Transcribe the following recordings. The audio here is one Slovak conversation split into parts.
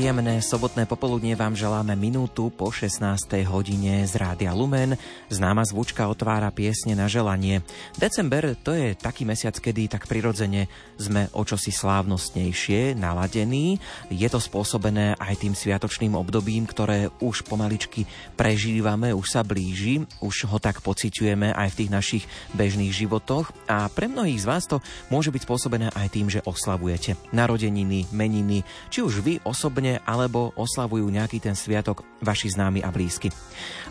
Príjemné sobotné popoludnie vám želáme minútu po 16. hodine z Rádia Lumen. Známa zvučka otvára piesne na želanie. December to je taký mesiac, kedy tak prirodzene sme o čosi slávnostnejšie naladení. Je to spôsobené aj tým sviatočným obdobím, ktoré už pomaličky prežívame, už sa blíži, už ho tak pociťujeme aj v tých našich bežných životoch. A pre mnohých z vás to môže byť spôsobené aj tým, že oslavujete narodeniny, meniny, či už vy osobne osobne alebo oslavujú nejaký ten sviatok vaši známi a blízky.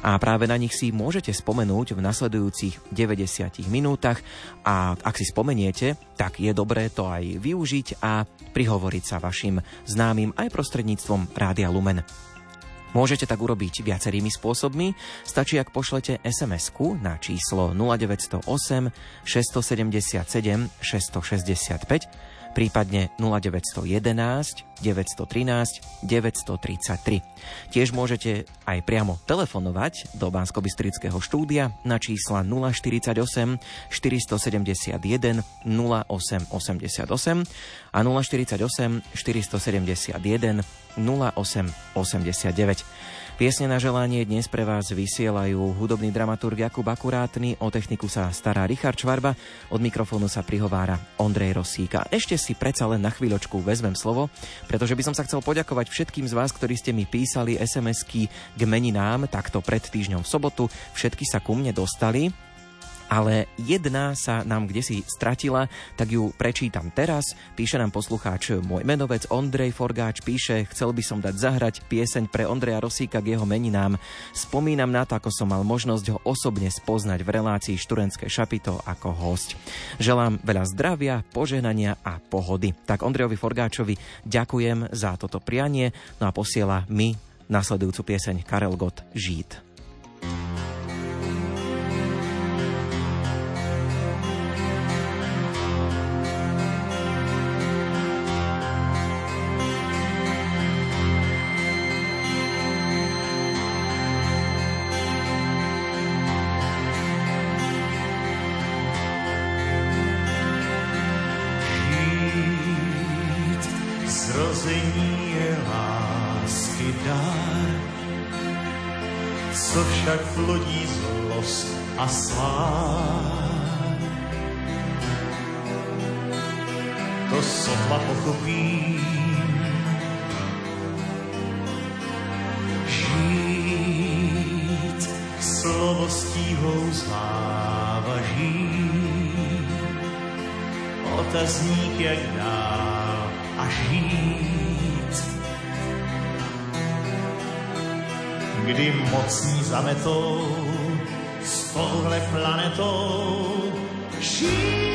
A práve na nich si môžete spomenúť v nasledujúcich 90 minútach a ak si spomeniete, tak je dobré to aj využiť a prihovoriť sa vašim známym aj prostredníctvom Rádia Lumen. Môžete tak urobiť viacerými spôsobmi. Stačí, ak pošlete sms na číslo 0908 677 665 prípadne 0911 913 933. Tiež môžete aj priamo telefonovať do bansko štúdia na čísla 048 471 0888 a 048 471 0889. Piesne na želanie dnes pre vás vysielajú hudobný dramaturg Jakub Akurátny, o techniku sa stará Richard Čvarba, od mikrofónu sa prihovára Ondrej Rosíka. Ešte si predsa len na chvíľočku vezmem slovo, pretože by som sa chcel poďakovať všetkým z vás, ktorí ste mi písali SMS-ky k meninám takto pred týždňom v sobotu. Všetky sa ku mne dostali ale jedna sa nám kde si stratila, tak ju prečítam teraz. Píše nám poslucháč môj menovec Ondrej Forgáč, píše, chcel by som dať zahrať pieseň pre Ondreja Rosíka k jeho meninám. Spomínam na to, ako som mal možnosť ho osobne spoznať v relácii Šturenské šapito ako host. Želám veľa zdravia, požehnania a pohody. Tak Ondrejovi Forgáčovi ďakujem za toto prianie, no a posiela mi nasledujúcu pieseň Karel Gott Žít. však plodí zlost a slám. To sotva pochopím, žít slovo stíhou závaží. Otazník jak dál a žít řekách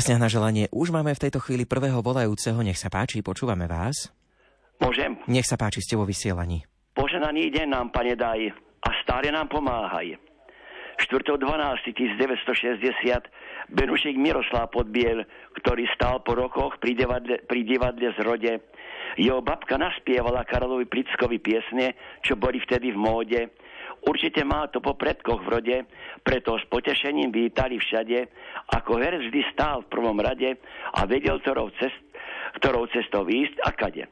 piesňach na želanie už máme v tejto chvíli prvého volajúceho. Nech sa páči, počúvame vás. Môžem? Nech sa páči, ste vo vysielaní. Poženaný deň nám, pane, daj a stále nám pomáhaj. 4.12.1960 Benušik Miroslav Podbiel, ktorý stal po rokoch pri divadle, pri divadle Zrode. Jeho babka naspievala Karolovi Prickovi piesne, čo boli vtedy v móde. Určite má to po predkoch v rode, preto s potešením vítali všade, ako herec vždy stál v prvom rade a vedel, ktorou, cest, ktorou cestou ísť a kade.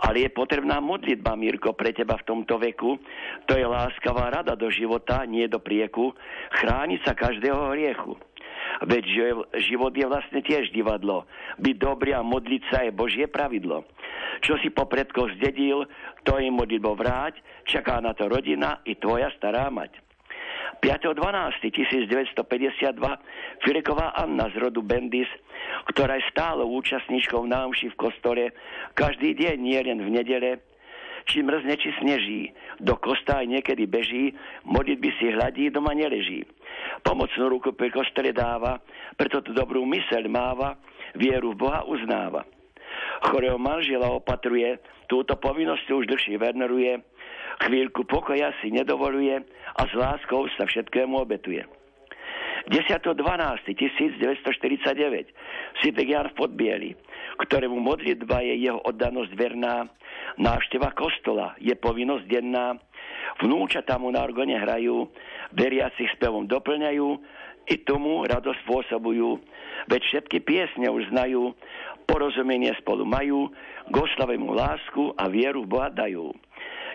Ale je potrebná modlitba, Mirko, pre teba v tomto veku. To je láskavá rada do života, nie do prieku. Chrániť sa každého hriechu. Veď život je vlastne tiež divadlo. Byť dobrý a modliť sa je Božie pravidlo. Čo si po predkoch zdedil, to im modlitbo vráť, čaká na to rodina i tvoja stará mať. 5.12.1952 Fireková Anna z rodu Bendis, ktorá je stále účastníčkou náuši v kostole, každý deň, nie v nedele, či mrzne, či sneží. Do kosta aj niekedy beží, modlitby si hľadí, doma neleží. Pomocnú ruku pri kostole dáva, preto tú dobrú myseľ máva, vieru v Boha uznáva. Chorého manžela opatruje, túto povinnosť už dlhšie veneruje, chvíľku pokoja si nedovoluje a s láskou sa všetkému obetuje. 10.12.1949 Svitek Jan v Podbieli, ktorému modlitba je jeho oddanosť verná, návšteva kostola je povinnosť denná, vnúčatá mu na orgone hrajú, veriacich spevom doplňajú, i tomu radosť spôsobujú, veď všetky piesne už znajú, porozumenie spolu majú, k oslavému lásku a vieru Boha dajú.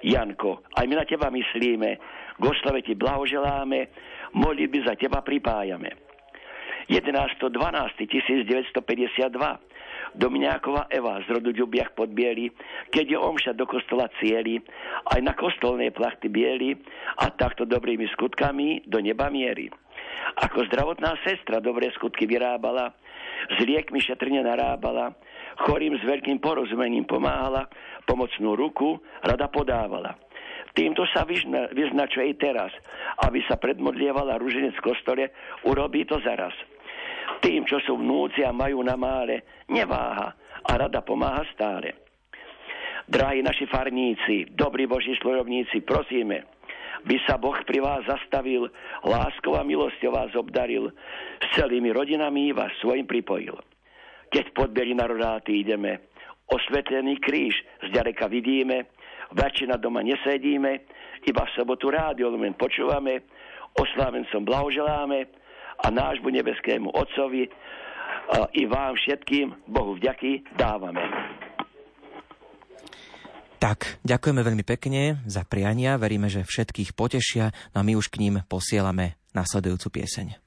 Janko, aj my na teba myslíme, k oslave ti blahoželáme, modlitby za teba pripájame. 11.12.1952 Dominiáková Eva z rodu Ďubiach pod Bieli, keď je omša do kostola cieli, aj na kostolnej plachty bieli a takto dobrými skutkami do neba mierí. Ako zdravotná sestra dobré skutky vyrábala, s liekmi šetrne narábala, chorým s veľkým porozumením pomáhala, pomocnú ruku rada podávala. Týmto sa vyzna, vyznačuje teraz, aby sa predmodlievala ruženec v kostole, urobí to zaraz. Tým, čo sú vnúci a majú na mále, neváha a rada pomáha stále. Drahí naši farníci, dobrí boží slojovníci, prosíme, by sa Boh pri vás zastavil, láskou a milosťou vás obdaril, s celými rodinami vás svojim pripojil. Keď podberi na rodáty ideme, osvetlený kríž zďaleka vidíme, väčšina doma nesedíme, iba v sobotu rádio len počúvame, oslávencom blahoželáme a nášmu nebeskému Otcovi i vám všetkým Bohu vďaky dávame. Tak, ďakujeme veľmi pekne za priania, veríme, že všetkých potešia, no a my už k ním posielame nasledujúcu pieseň.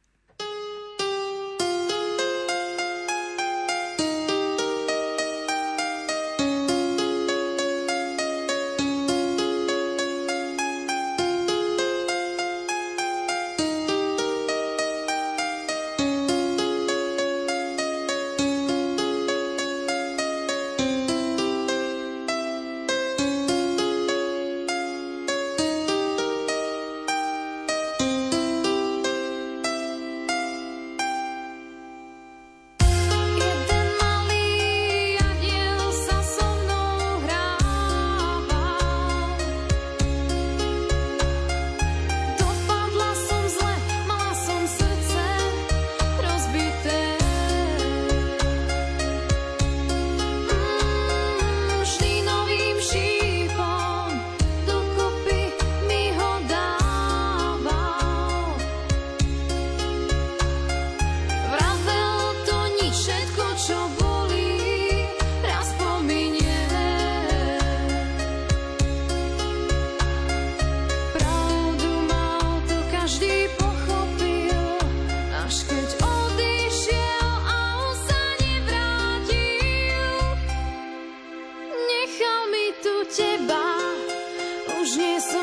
teba. Už nie som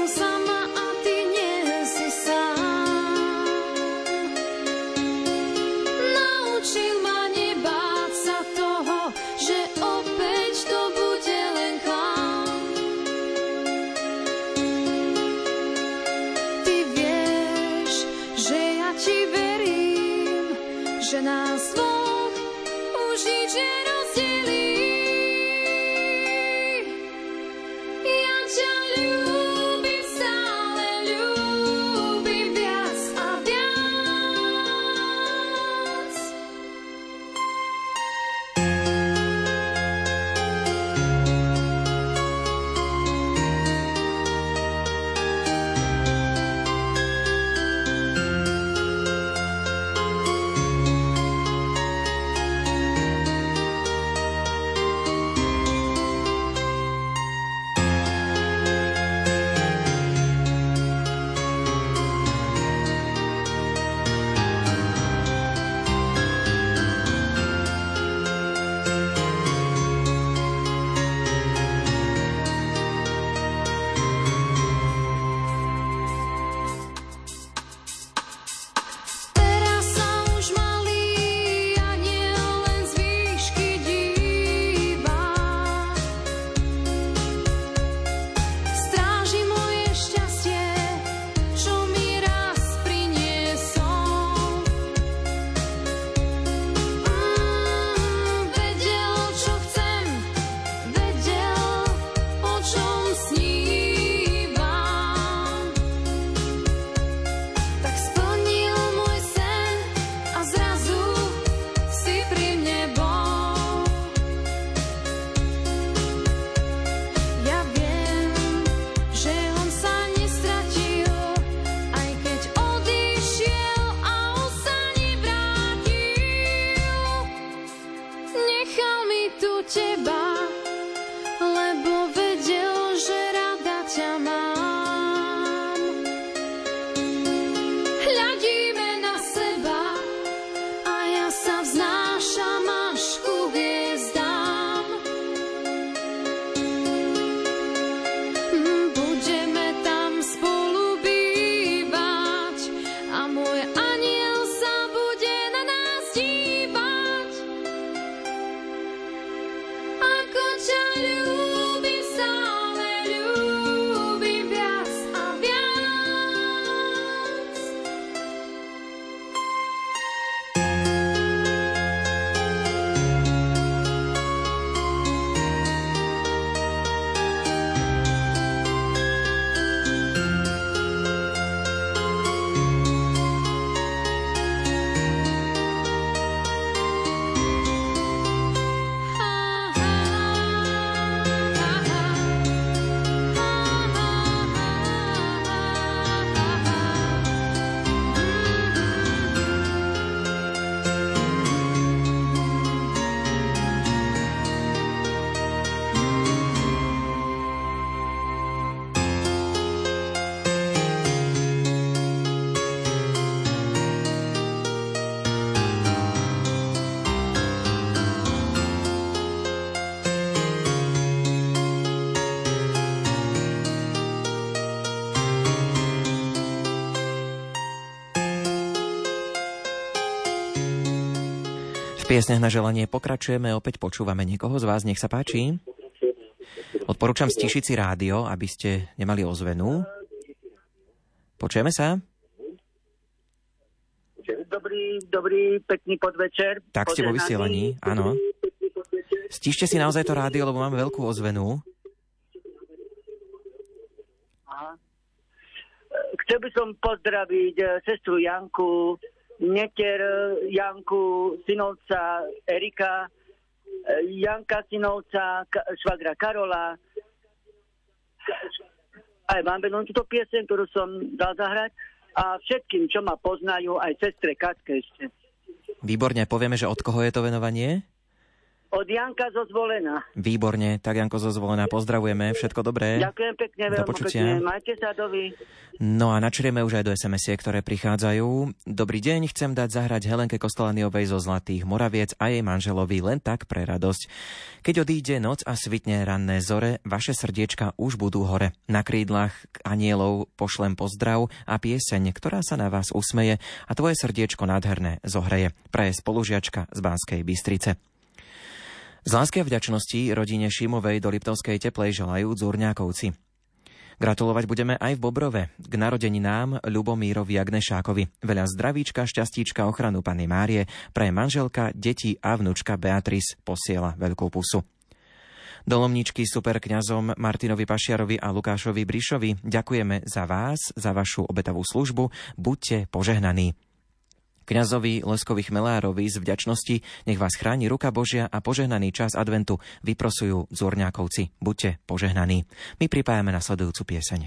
piesne na želanie pokračujeme, opäť počúvame niekoho z vás, nech sa páči. Odporúčam stišiť si rádio, aby ste nemali ozvenu. Počujeme sa? Dobrý, dobrý, pekný podvečer. Tak ste vo vysielaní, áno. Stište si naozaj to rádio, lebo máme veľkú ozvenu. Chcel by som pozdraviť eh, sestru Janku, Neter, Janku, synovca Erika, Janka synovca, švagra Karola. Aj vám vedom túto piesen, ktorú som dal zahrať. A všetkým, čo ma poznajú, aj sestre Katke ešte. Výborne, povieme, že od koho je to venovanie? Od Janka zo Zvolena. Výborne, tak Janko zo Zvolena, pozdravujeme, všetko dobré. Ďakujem pekne, veľmi pekne, majte sa dovi. No a načrieme už aj do sms ktoré prichádzajú. Dobrý deň, chcem dať zahrať Helenke Kostolaniovej zo Zlatých Moraviec a jej manželovi len tak pre radosť. Keď odíde noc a svitne ranné zore, vaše srdiečka už budú hore. Na krídlach anielov pošlem pozdrav a pieseň, ktorá sa na vás usmeje a tvoje srdiečko nádherné zohreje. Praje spolužiačka z Banskej Bystrice. Z lásky a vďačnosti rodine Šimovej do Liptovskej teplej želajú Zúrňákovci. Gratulovať budeme aj v Bobrove, k narodeninám Ľubomírovi Agnešákovi. Veľa zdravíčka, šťastíčka, ochranu Pany Márie, pre manželka, deti a vnúčka Beatrice posiela veľkú pusu. Dolomničky super kňazom Martinovi Pašiarovi a Lukášovi Brišovi ďakujeme za vás, za vašu obetavú službu. Buďte požehnaní. Kňazovi Leskovi Chmelárovi z vďačnosti nech vás chráni ruka Božia a požehnaný čas adventu vyprosujú Zúrňákovci. Buďte požehnaní. My pripájame nasledujúcu pieseň.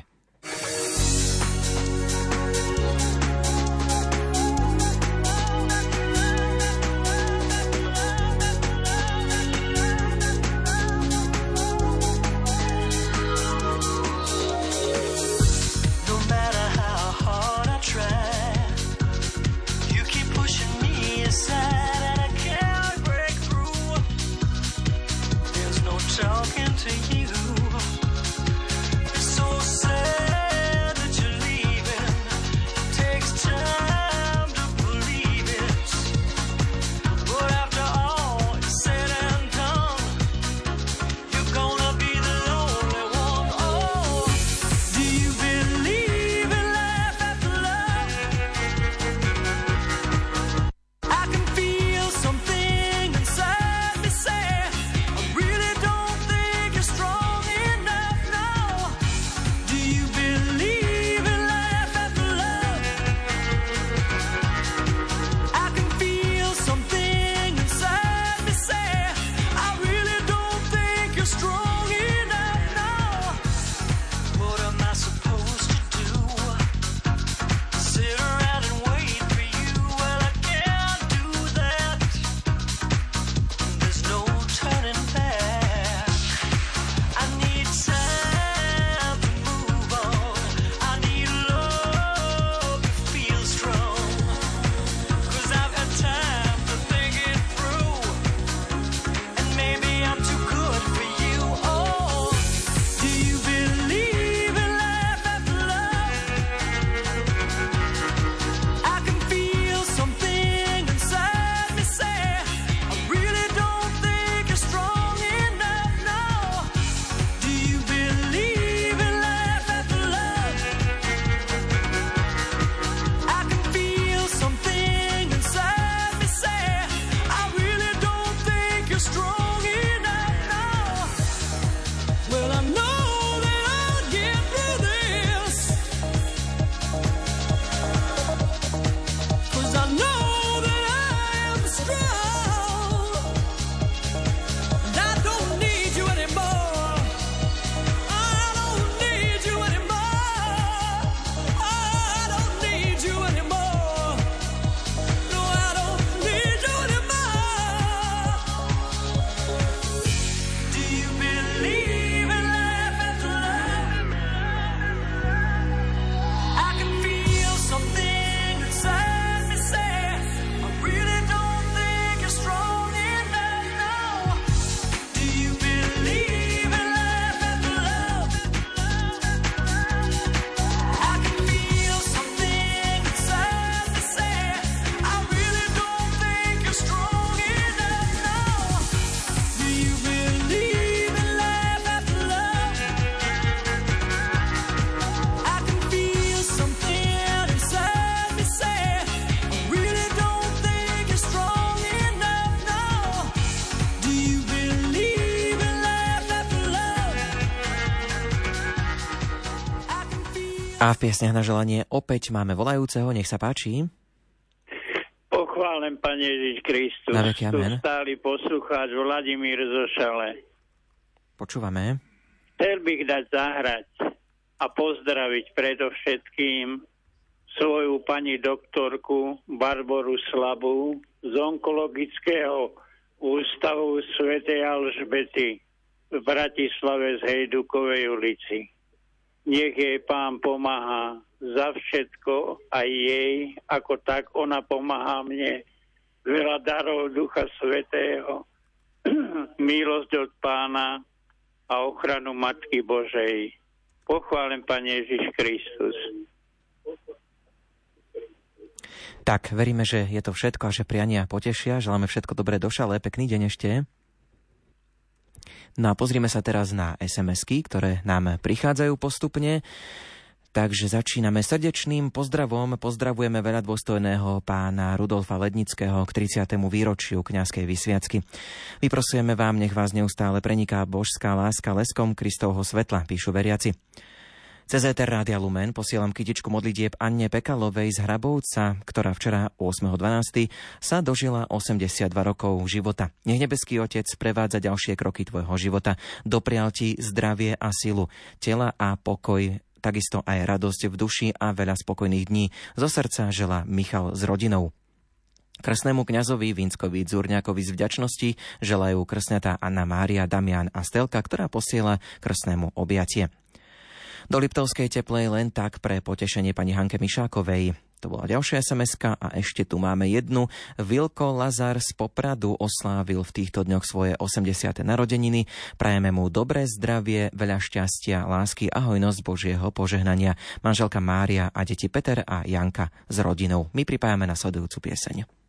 A v piesňach na želanie opäť máme volajúceho, nech sa páči. Pochválen, Pane Ježiš Kristus. Na veky Tu amen. stály poslucháč Vladimír Zošale. Počúvame. Chcel bych dať zahrať a pozdraviť predovšetkým svoju pani doktorku Barboru Slabu z onkologického ústavu svätej Alžbety v Bratislave z Hejdukovej ulici. Nech jej pán pomáha za všetko aj jej, ako tak ona pomáha mne. Veľa darov Ducha Svetého, milosť od pána a ochranu Matky Božej. Pochválen Pane Ježiš Kristus. Tak, veríme, že je to všetko a že priania potešia. Želáme všetko dobré do šale. Pekný deň ešte. No a pozrime sa teraz na SMS-ky, ktoré nám prichádzajú postupne. Takže začíname srdečným pozdravom. Pozdravujeme veľa dôstojného pána Rudolfa Lednického k 30. výročiu kňazskej vysviacky. Vyprosujeme vám, nech vás neustále preniká božská láska leskom Kristovho svetla, píšu veriaci. Cez ETR Rádia Lumen posielam kytičku modlitieb Anne Pekalovej z Hrabovca, ktorá včera 8.12. sa dožila 82 rokov života. Nech nebeský Otec prevádza ďalšie kroky tvojho života. Doprial ti zdravie a silu, tela a pokoj takisto aj radosť v duši a veľa spokojných dní. Zo srdca žela Michal s rodinou. Krsnému kňazovi Vinskovi Dzurňakovi z vďačnosti želajú krsňatá Anna Mária, Damian a Stelka, ktorá posiela krsnému objatie. Do Liptovskej teplej len tak pre potešenie pani Hanke Mišákovej. To bola ďalšia sms a ešte tu máme jednu. Vilko Lazar z Popradu oslávil v týchto dňoch svoje 80. narodeniny. Prajeme mu dobré zdravie, veľa šťastia, lásky a hojnosť Božieho požehnania. Manželka Mária a deti Peter a Janka s rodinou. My pripájame na sledujúcu pieseň.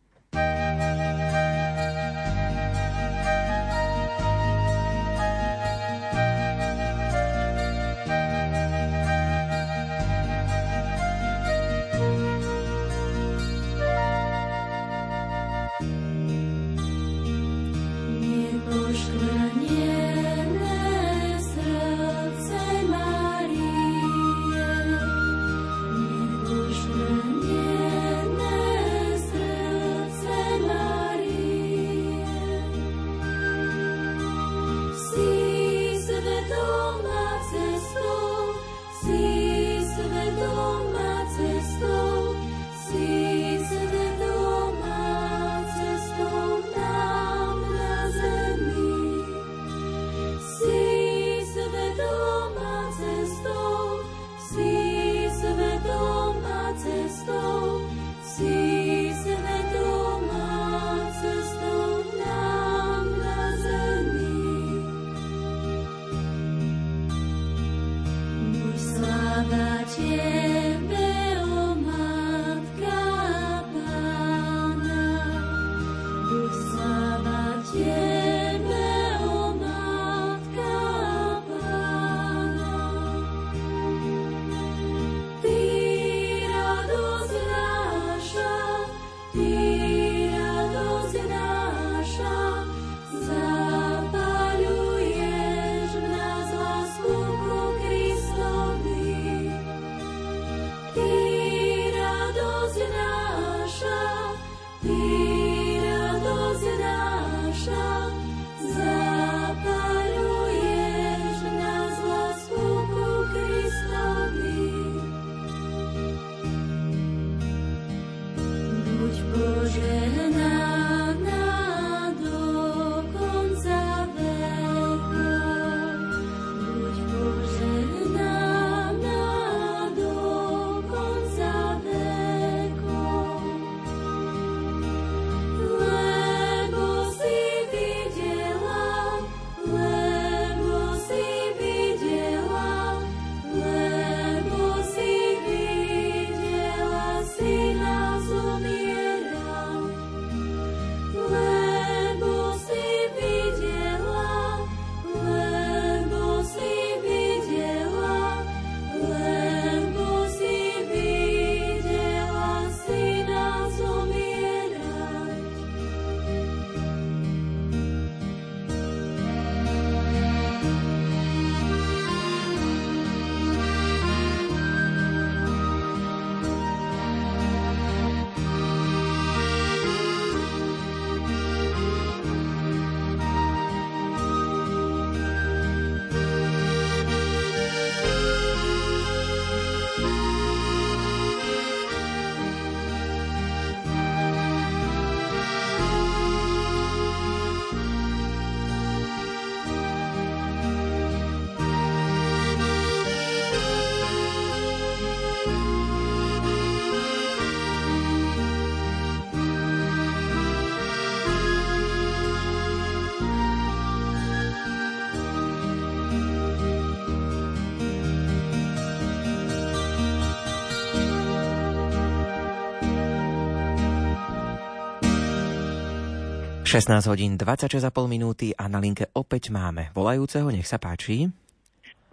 16 hodín 26,5 minúty a na linke opäť máme volajúceho, nech sa páči.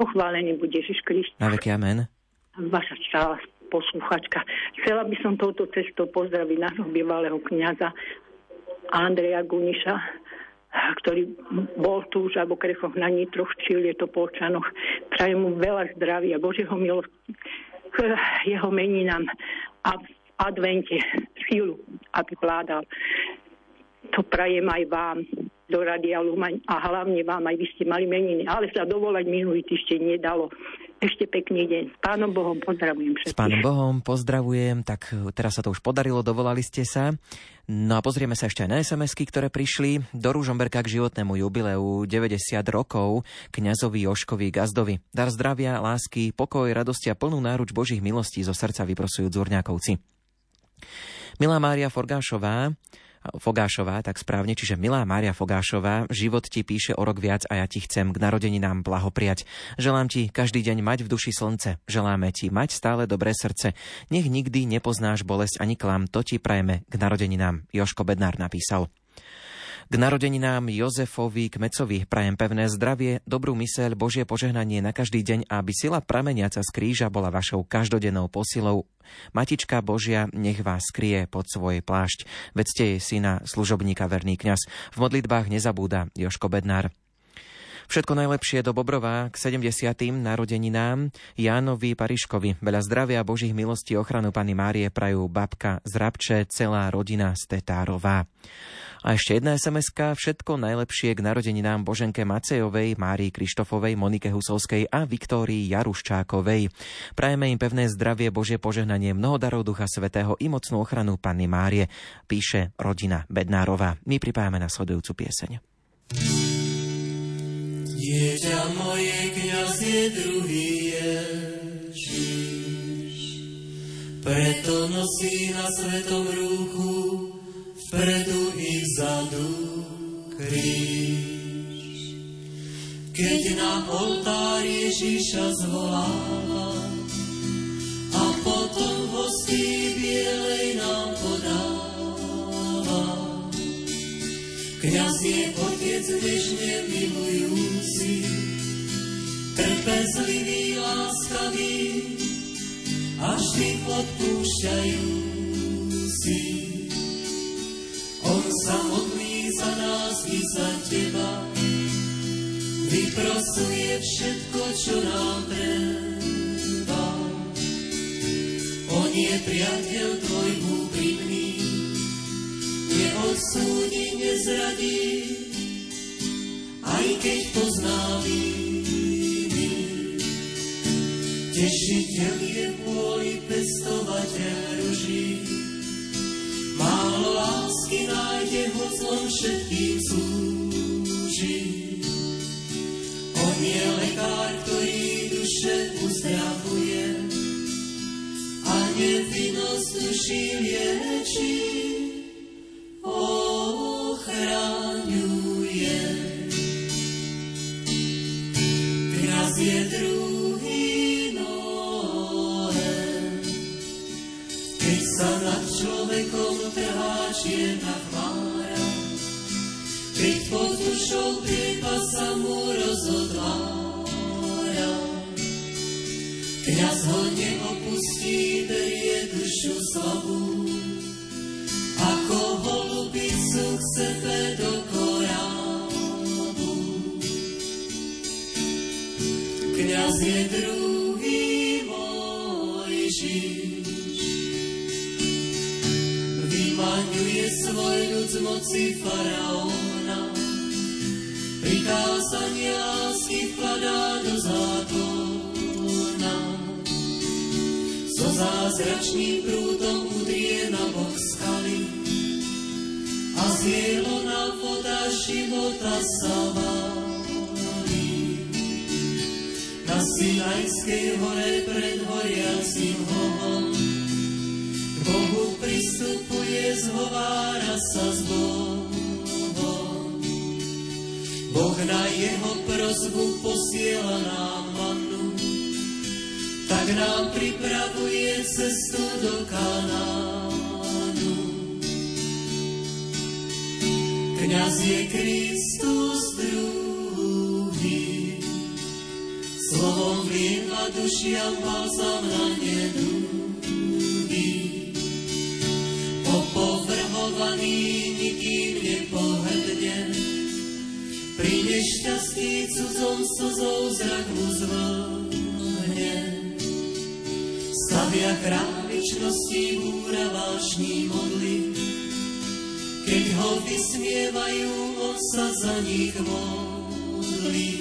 Pochválený bude Ježiš Kristus. Na veky amen. Vaša stála posluchačka. Chcela by som touto cestou pozdraviť nášho bývalého kniaza Andreja Guniša, ktorý bol tu už alebo krechoch na Nitroch, je to Polčanoch. Prajem mu veľa zdravia, Božieho milosti k jeho meninám a v advente sílu, aby vládal. To prajem aj vám do Radia Lumaň a hlavne vám, aj vy ste mali meniny, ale sa dovolať minulý týždeň nedalo. Ešte pekný deň. S pánom Bohom pozdravujem všetkých. S pánom Bohom pozdravujem, tak teraz sa to už podarilo, dovolali ste sa. No a pozrieme sa ešte aj na sms ktoré prišli do Rúžomberka k životnému jubileu 90 rokov kňazovi Joškovi Gazdovi. Dar zdravia, lásky, pokoj, radosti a plnú náruč Božích milostí zo srdca vyprosujú Dzurňákovci. Milá Mária Forgášová, Fogášová, tak správne, čiže milá Mária Fogášová, život ti píše o rok viac a ja ti chcem k narodeninám blahopriať. Želám ti každý deň mať v duši slnce, želáme ti mať stále dobré srdce. Nech nikdy nepoznáš bolesť ani klam, to ti prajeme k narodeninám. Joško Bednár napísal. K narodeninám Jozefovi Kmecovi prajem pevné zdravie, dobrú myseľ, Božie požehnanie na každý deň aby sila prameniaca z kríža bola vašou každodennou posilou. Matička Božia nech vás skrie pod svoj plášť. Vedzte jej syna, služobníka verný kňaz. V modlitbách nezabúda Joško Bednár. Všetko najlepšie do Bobrova k 70. narodeninám Jánovi Pariškovi. Veľa zdravia, Božích milostí, ochranu Pany Márie prajú babka z Rabče, celá rodina Stetárová. A ešte jedna sms Všetko najlepšie k narodeninám Boženke Macejovej, Márii Krištofovej, Monike Husovskej a Viktórii Jaruščákovej. Prajeme im pevné zdravie, Božie požehnanie, mnoho darov Ducha Svetého i mocnú ochranu Panny Márie, píše rodina Bednárová. My pripájame na sledujúcu pieseň. Dieťa moje, kniaz je druhý Ježiš, preto nosí na svetom rúchu vpredu i vzadu kríž. Keď na oltár Ježiša zvoláva a potom hostí bielej nám podáva. Kňaz je otec nežne milujúci, trpezlivý, láskavý a vždy odpúšťajúci. On sa modlí za nás i za teba, vyprosuje všetko, čo nám treba. On je priateľ tvoj úprimný, neodsúdi, nezradí, aj keď pozná viny. Tešiteľ je môj pestovateľ ruží, Málo lásky nájde, hoď zlom všetkým slúži. On je lekár, ktorý duše uzdravuje a nevinnosť duši lieči. Ochraňuje. Kňaz je druhý Noé, keď sa nad chmára, keď pod dušou priepa sa mu rozotvára. Kňaz ho neopustí, berie dušu slabú, ako holubicu k sebe do korábu. Kňaz je druhý Mojžiš, vymaňuje moci faraóna. Prikázanie lásky vkladá do zákona. So zázračným prúdom udrie na bok skaly a z na voda života sa válí. Na Sinajskej hore pred horiacim hovom Bohu pristupuje, zhovára sa s Bohom. Jeho prozbu posiela nám tak nám pripravuje cestu do Kanánu. Kňaz je Kristus druhý. Slovom vlieva dušiam balzam na nedúhy. Popovrhovaný nikým nepohrdne, pri nešťastí cudzom slzou zrak mu zvlhne. Stavia králičnosti búra vášní modly, keď ho vysmievajú, on sa za nich modlí.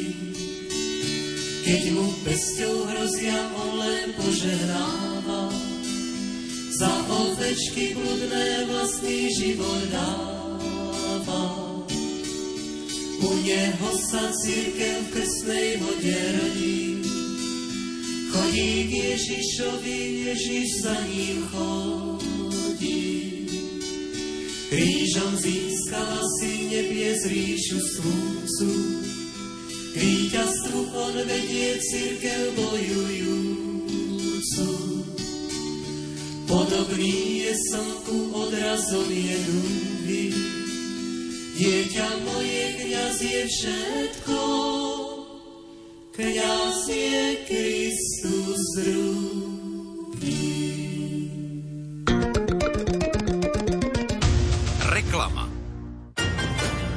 Keď mu pesťou hrozia, on len požehnáva. Za ovečky bludné vlastný život dáva. U neho sa církev v krstnej vode rodí. Chodí k Ježišovi, Ježiš za ním chodí. Krížom získala si nebies ríšu slúcu, k víťazstvu on vedie církev bojujúcu. Podobný je slnku odrazom je núvy, dieťa moje kniaz je všetko, kniaz je Kristus druhý.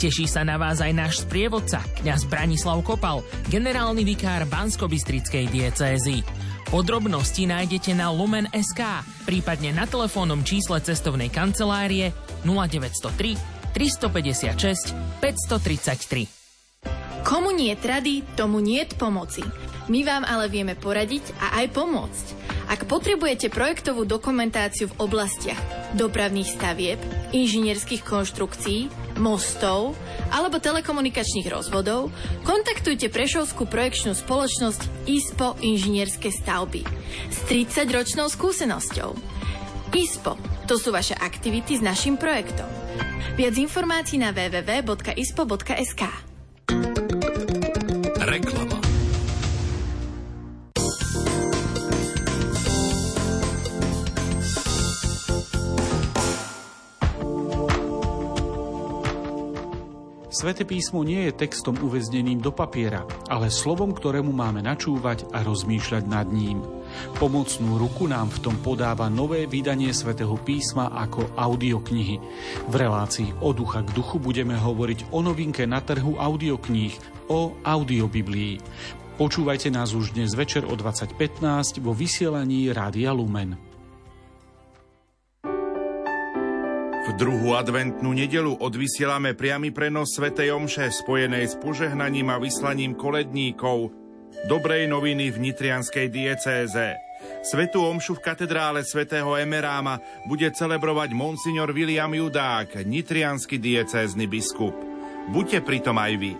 Teší sa na vás aj náš sprievodca, kňaz Branislav Kopal, generálny vikár Bansko-Bystrickej diecézy. Podrobnosti nájdete na Lumen.sk, prípadne na telefónnom čísle cestovnej kancelárie 0903 356 533. Komu nie rady, tomu nie pomoci. My vám ale vieme poradiť a aj pomôcť. Ak potrebujete projektovú dokumentáciu v oblastiach dopravných stavieb, inžinierských konštrukcií, mostov alebo telekomunikačných rozvodov, kontaktujte Prešovskú projekčnú spoločnosť ISPO Inžinierske stavby s 30-ročnou skúsenosťou. ISPO, to sú vaše aktivity s našim projektom. Viac informácií na www.ispo.sk. Svete písmo nie je textom uväzneným do papiera, ale slovom, ktorému máme načúvať a rozmýšľať nad ním. Pomocnú ruku nám v tom podáva nové vydanie svätého písma ako audioknihy. V relácii od ducha k duchu budeme hovoriť o novinke na trhu audiokníh, o audiobiblii. Počúvajte nás už dnes večer o 20.15 vo vysielaní Rádia Lumen. Druhú adventnú nedelu odvysielame priamy prenos Svetej Omše spojenej s požehnaním a vyslaním koledníkov dobrej noviny v Nitrianskej diecéze. Svetú omšu v katedrále svätého Emeráma bude celebrovať monsignor William Judák, nitrianský diecézny biskup. Buďte pritom aj vy.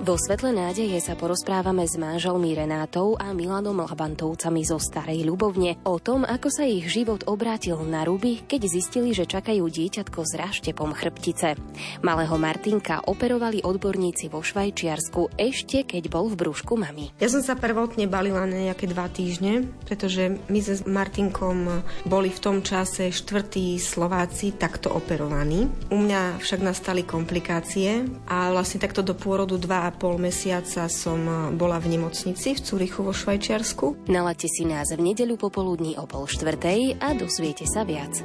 Vo svetle nádeje sa porozprávame s manželmi Renátou a Milanom Labantovcami zo Starej Ľubovne o tom, ako sa ich život obrátil na ruby, keď zistili, že čakajú dieťatko s raštepom chrbtice. Malého Martinka operovali odborníci vo Švajčiarsku ešte keď bol v brúšku mami. Ja som sa prvotne balila na nejaké dva týždne, pretože my sme s Martinkom boli v tom čase štvrtí Slováci takto operovaní. U mňa však nastali komplikácie a vlastne takto do pôrodu dva a pol mesiaca som bola v nemocnici v Cúrichu vo Švajčiarsku. Nalate si nás v nedeľu popoludní o pol štvrtej a dosviete sa viac.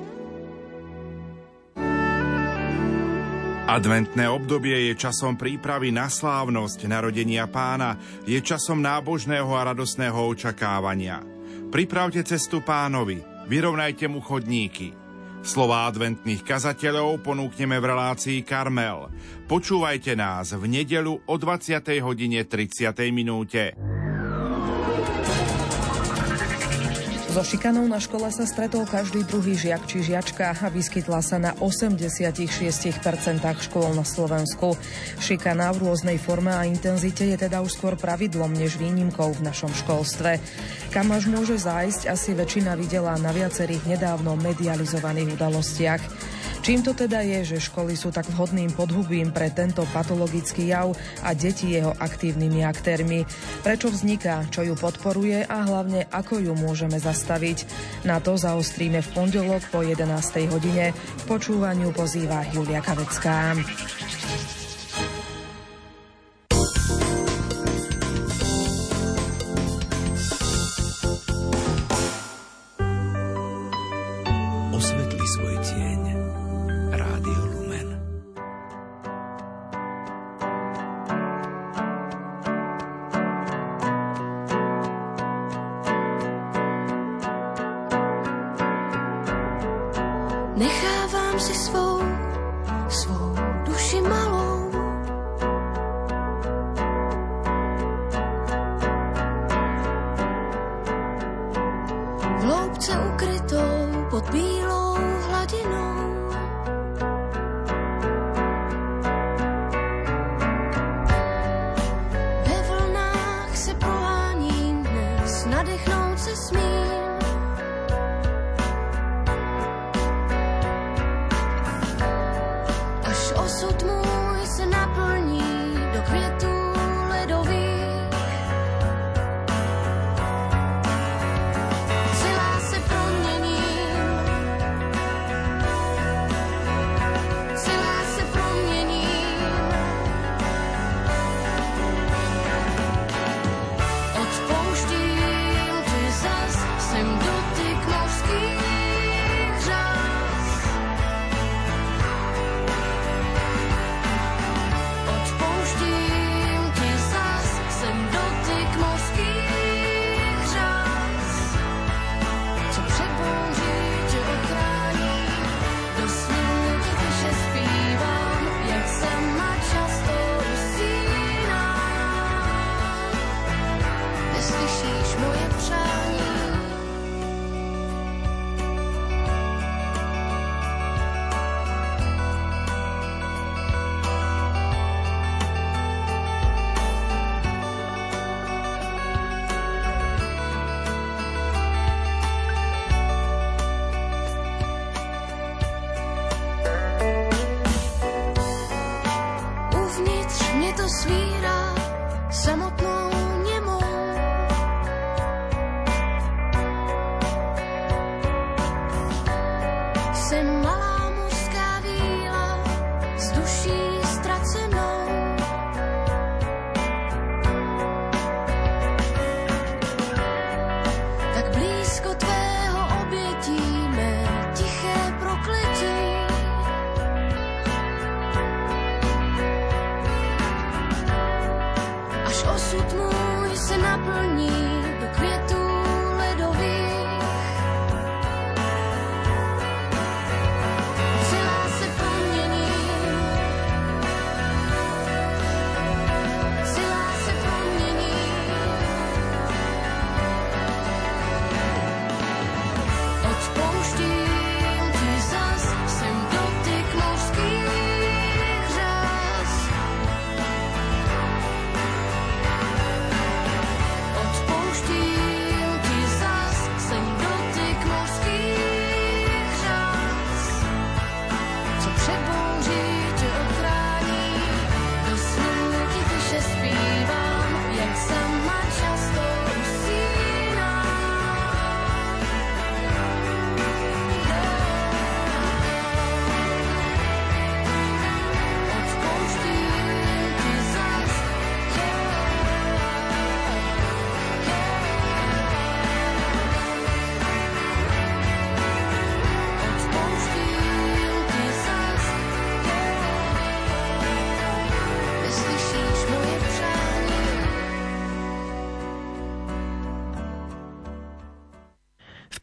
Adventné obdobie je časom prípravy na slávnosť narodenia pána, je časom nábožného a radosného očakávania. Pripravte cestu pánovi, vyrovnajte mu chodníky – Slova adventných kazateľov ponúkneme v relácii Karmel. Počúvajte nás v nedelu o 20. hodine 30. minúte. So šikanou na škole sa stretol každý druhý žiak či žiačka a vyskytla sa na 86% škôl na Slovensku. Šikana v rôznej forme a intenzite je teda už skôr pravidlom než výnimkou v našom školstve. Kam až môže zájsť, asi väčšina videla na viacerých nedávno medializovaných udalostiach. Čím to teda je, že školy sú tak vhodným podhubím pre tento patologický jav a deti jeho aktívnymi aktérmi? Prečo vzniká, čo ju podporuje a hlavne ako ju môžeme zastaviť? Na to zaostríme v pondelok po 11. hodine. K počúvaniu pozýva Julia Kavecká.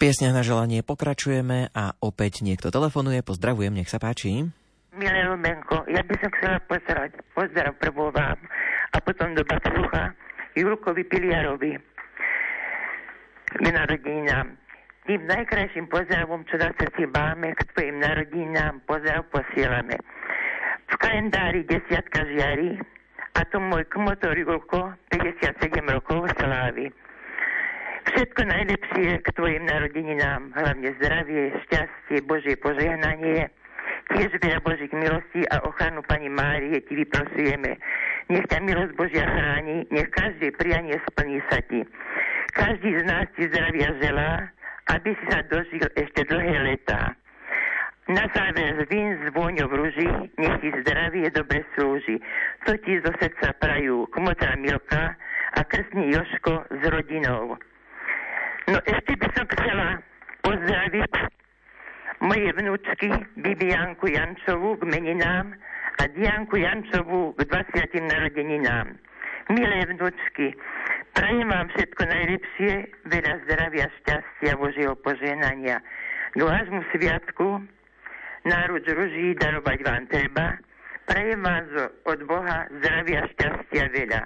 Piesňach na želanie pokračujeme a opäť niekto telefonuje. Pozdravujem, nech sa páči. Milé Lumenko, ja by som chcela pozerať pozdrav prvo vám a potom do Batrucha Julkovi Piliarovi k narodeninám. tým najkrajším pozdravom, čo na srdci máme, k tvojim narodinám pozdrav posielame. V kalendári desiatka žiari a to môj kmotor Julko 57 rokov slávy. Všetko najlepšie k tvojim narodeninám, hlavne zdravie, šťastie, Božie požehnanie, tiež veľa Božích milostí a ochranu Pani Márie ti vyprosujeme. Nech ťa milosť Božia chráni, nech každé prianie splní sa ti. Každý z nás ti zdravia želá, aby si sa dožil ešte dlhé letá. Na záver z vín z vôňou rúži, nech ti zdravie dobre slúži. To ti zo srdca prajú kmotra Milka a krstný Joško s rodinou. No ešte by som chcela pozdraviť moje vnúčky Bibianku Jančovú k meninám a Dianku Jančovú k 20. narodeninám. Milé vnúčky, prajem vám všetko najlepšie, veľa zdravia, šťastia, Božieho poženania. K vášmu sviatku národ ruží darovať vám treba. Prajem vám od Boha zdravia, šťastia veľa.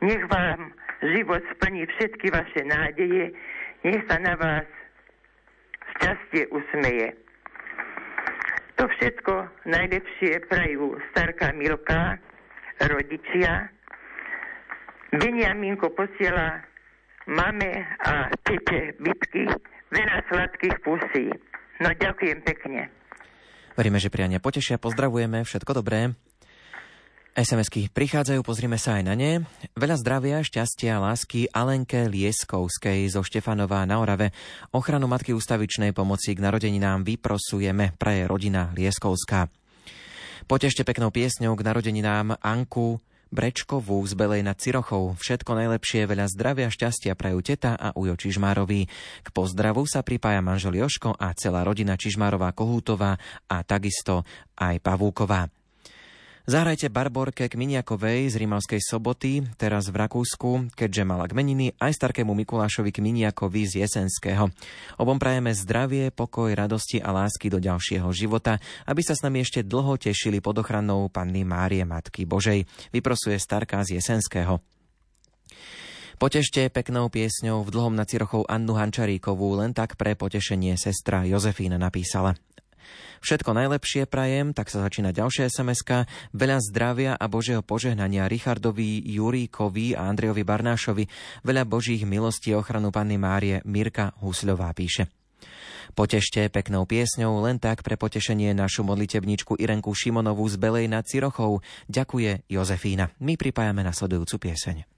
Nech vám život splní všetky vaše nádeje, nech sa na vás šťastie usmeje. To všetko najlepšie prajú starka Milka, rodičia. Beniaminko posiela mame a tete bytky veľa sladkých pusí. No ďakujem pekne. Veríme, že priania potešia, pozdravujeme, všetko dobré. SMS-ky prichádzajú, pozrime sa aj na ne. Veľa zdravia, šťastia, lásky Alenke Lieskovskej zo Štefanova na Orave. Ochranu Matky ústavičnej pomoci k narodeninám vyprosujeme, praje rodina Lieskovská. Potešte peknou piesňou k narodeninám Anku Brečkovú z Belej nad Cirochou. Všetko najlepšie, veľa zdravia, šťastia prajú teta a Ujo Čižmárový. K pozdravu sa pripája manžel Joško a celá rodina Čižmárová Kohútová a takisto aj Pavúková. Zahrajte Barborke Kminiakovej z Rímavskej soboty, teraz v Rakúsku, keďže mala kmeniny, aj starkému Mikulášovi Kminiakovi z Jesenského. Obom prajeme zdravie, pokoj, radosti a lásky do ďalšieho života, aby sa s nami ešte dlho tešili pod ochranou Panny Márie Matky Božej, vyprosuje starka z Jesenského. Potešte peknou piesňou v dlhom na Cirochov Annu Hančaríkovú, len tak pre potešenie sestra Jozefína napísala. Všetko najlepšie prajem, tak sa začína ďalšia sms Veľa zdravia a Božieho požehnania Richardovi, Juríkovi a Andrejovi Barnášovi. Veľa Božích milostí ochranu Panny Márie Mirka Husľová píše. Potešte peknou piesňou len tak pre potešenie našu modlitebničku Irenku Šimonovú z Belej nad Cirochou. Ďakuje Jozefína. My pripájame nasledujúcu pieseň.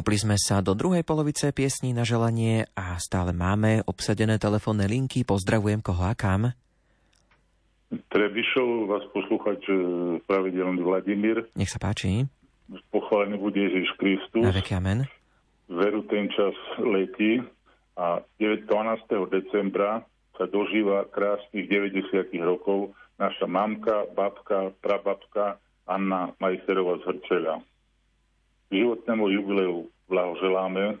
Prehúpli sme sa do druhej polovice piesní na želanie a stále máme obsadené telefónne linky. Pozdravujem koho a kam. Trebišov vás poslúchať e, pravidelný Vladimír. Nech sa páči. Pochválený bude Ježiš Kristus. Na veky amen. Veru ten čas letí a 12. decembra sa dožíva krásnych 90 rokov naša mamka, babka, prababka Anna Majsterová z Hrčeľa. Životnému jubileu blahoželáme.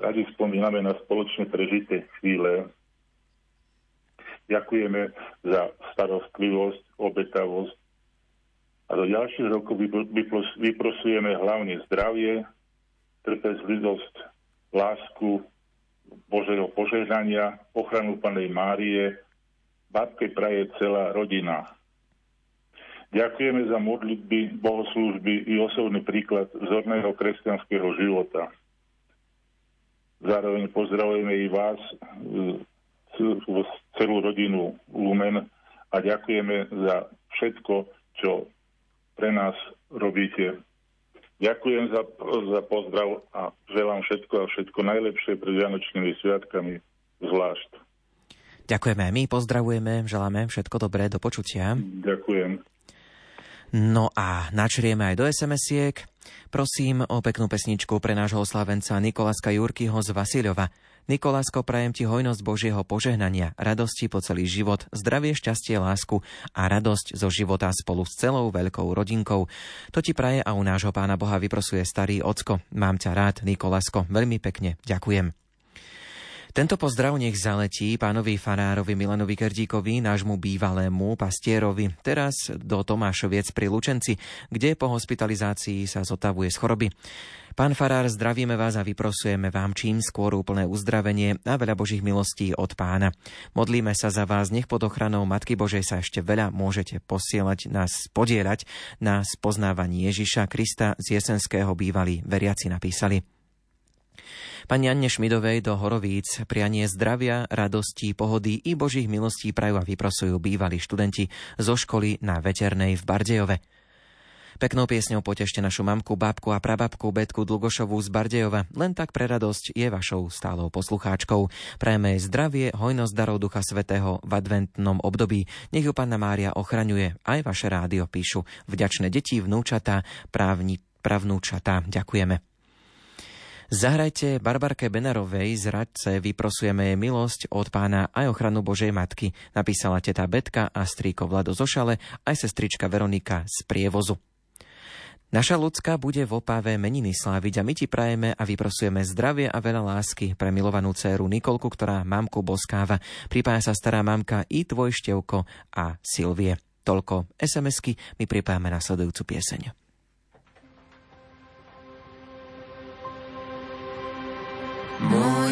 Radi spomíname na spoločne prežité chvíle, Ďakujeme za starostlivosť, obetavosť a do ďalších rokov vyprosujeme hlavne zdravie, trpezlivosť, lásku, Božieho požehnania, ochranu Panej Márie, babke praje celá rodina. Ďakujeme za modlitby, bohoslúžby i osobný príklad vzorného kresťanského života. Zároveň pozdravujeme i vás, celú rodinu Lumen a ďakujeme za všetko, čo pre nás robíte. Ďakujem za, za pozdrav a želám všetko a všetko najlepšie pred Vianočnými sviatkami zvlášť. Ďakujeme aj my, pozdravujeme, želáme všetko dobré, do počutia. Ďakujem. No a načrieme aj do SMS-iek. Prosím o peknú pesničku pre nášho oslavenca Nikolaska Jurkyho z Vasiľova. Nikolásko, prajem ti hojnosť Božieho požehnania, radosti po celý život, zdravie, šťastie, lásku a radosť zo života spolu s celou veľkou rodinkou. To ti praje a u nášho pána Boha vyprosuje starý ocko. Mám ťa rád, Nikolásko, veľmi pekne, ďakujem. Tento pozdrav nech zaletí pánovi farárovi Milanovi Kerdíkovi, nášmu bývalému pastierovi, teraz do Tomášoviec pri Lučenci, kde po hospitalizácii sa zotavuje z choroby. Pán farár, zdravíme vás a vyprosujeme vám čím skôr úplné uzdravenie a veľa Božích milostí od pána. Modlíme sa za vás, nech pod ochranou Matky Božej sa ešte veľa môžete posielať, nás podierať na spoznávaní Ježiša Krista z jesenského bývalí veriaci napísali. Pani Anne Šmidovej do Horovíc prianie zdravia, radosti, pohody i božích milostí prajú a vyprosujú bývalí študenti zo školy na Veternej v Bardejove. Peknou piesňou potešte našu mamku, bábku a prababku Betku Dlugošovú z Bardejova. Len tak pre radosť je vašou stálou poslucháčkou. Prajeme zdravie, hojnosť darov Ducha Svetého v adventnom období. Nech ju Panna Mária ochraňuje. Aj vaše rádio píšu. Vďačné deti, vnúčatá, právni, pravnúčatá. Ďakujeme. Zahrajte Barbarke Benarovej z Radce, vyprosujeme jej milosť od pána aj ochranu Božej Matky, napísala teta Betka a strýko Vlado Zošale, aj sestrička Veronika z Prievozu. Naša ľudská bude v opáve meniny sláviť a my ti prajeme a vyprosujeme zdravie a veľa lásky pre milovanú dceru Nikolku, ktorá mamku boskáva. Pripája sa stará mamka i tvoj števko a Silvie. Toľko SMS-ky, my pripájame nasledujúcu pieseň.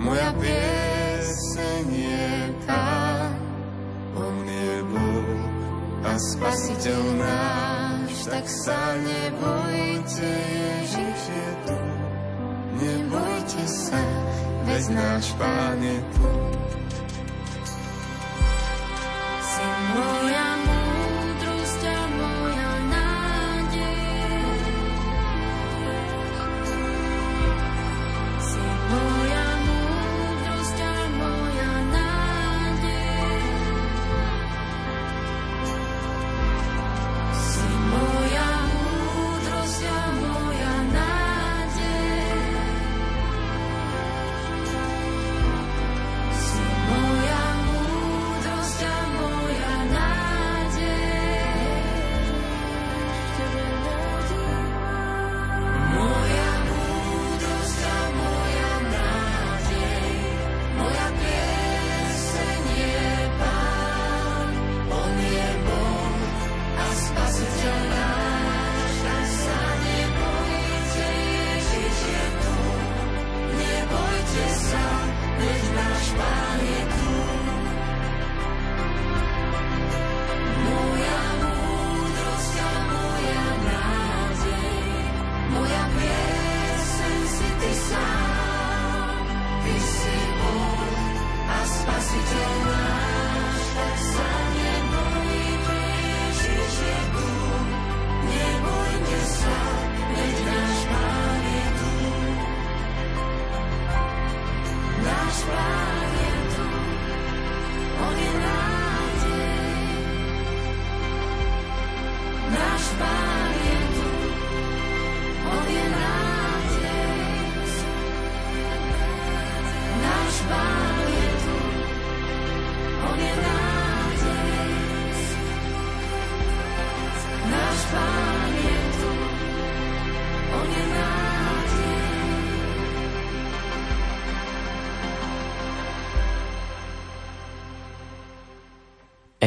moja pieseň je Pán. On je Boh a Spasiteľ náš, tak sa nebojte, Ježiš je tu. Nebojte sa, veď náš Pán je tu. Si moja múdrosť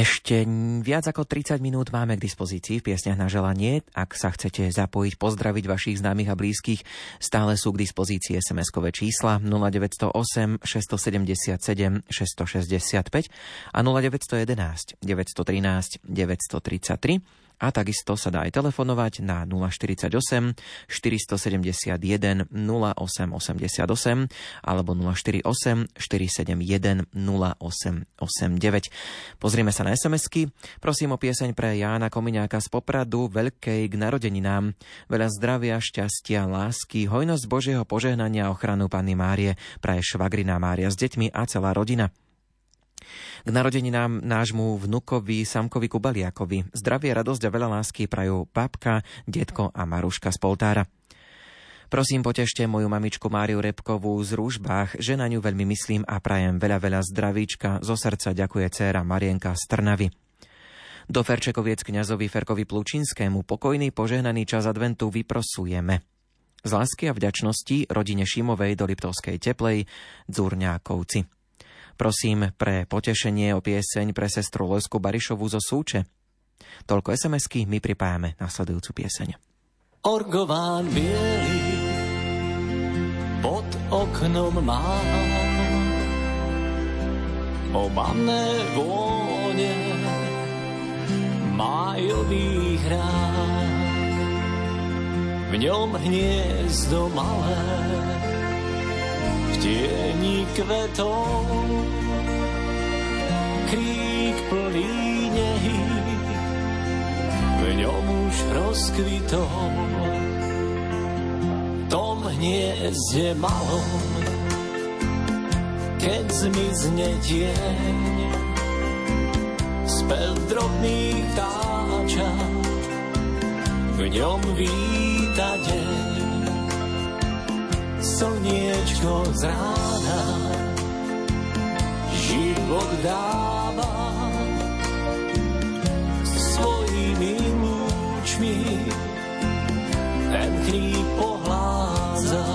Ešte viac ako 30 minút máme k dispozícii v piesňach na želanie. Ak sa chcete zapojiť, pozdraviť vašich známych a blízkych, stále sú k dispozícii SMS-kové čísla 0908 677 665 a 0911 913 933 a takisto sa dá aj telefonovať na 048 471 0888 alebo 048 471 0889. Pozrieme sa na SMS-ky. Prosím o pieseň pre Jána Komiňáka z Popradu, veľkej k narodeninám. Veľa zdravia, šťastia, lásky, hojnosť Božieho požehnania a ochranu Panny Márie, praje švagrina Mária s deťmi a celá rodina. K narodeninám nášmu vnukovi Samkovi Kubaliakovi zdravie, radosť a veľa lásky prajú babka, detko a Maruška z Poltára. Prosím, potešte moju mamičku Máriu Repkovú z Rúžbách, že na ňu veľmi myslím a prajem veľa, veľa zdravíčka. Zo srdca ďakuje dcéra Marienka z Trnavy. Do Ferčekoviec kňazovi Ferkovi Plučinskému pokojný požehnaný čas adventu vyprosujeme. Z lásky a vďačnosti rodine Šimovej do Liptovskej teplej Dzurňákovci. Prosím pre potešenie o pieseň pre sestru Lojsku Barišovu zo Súče. Toľko SMS-ky, my pripájame nasledujúcu pieseň. Orgován bielý pod oknom mám Obamné vône májových hrám V ňom hniezdo malé tieni kvetov, krík plný nehy, v ňom už rozkvitol. Tom hniezde malom, keď zmizne tieň, spev drobných táča, v ňom víta deň slniečko z rána život dáva svojimi lúčmi ten chríp pohládza.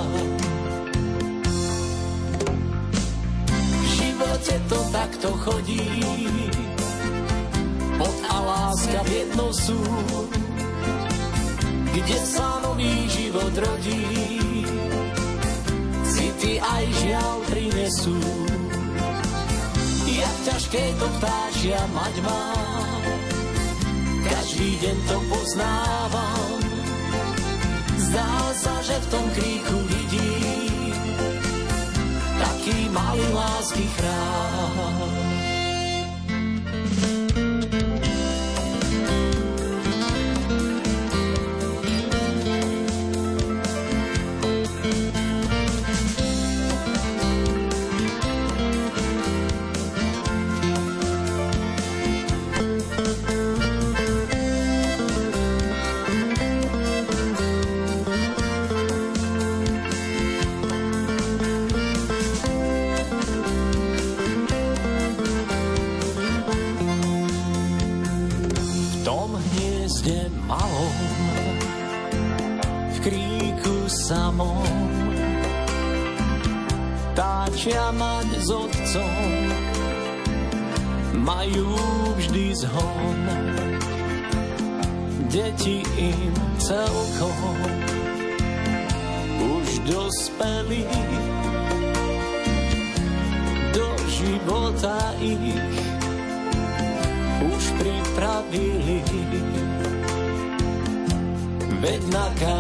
V živote to takto chodí, pot a láska v jedno sú, kde sa nový život rodí city aj žiaľ prinesú. Ťažké to vtáčia mať má, každý deň to poznávam. Zdá sa, že v tom kríku vidím taký malý lásky chrám.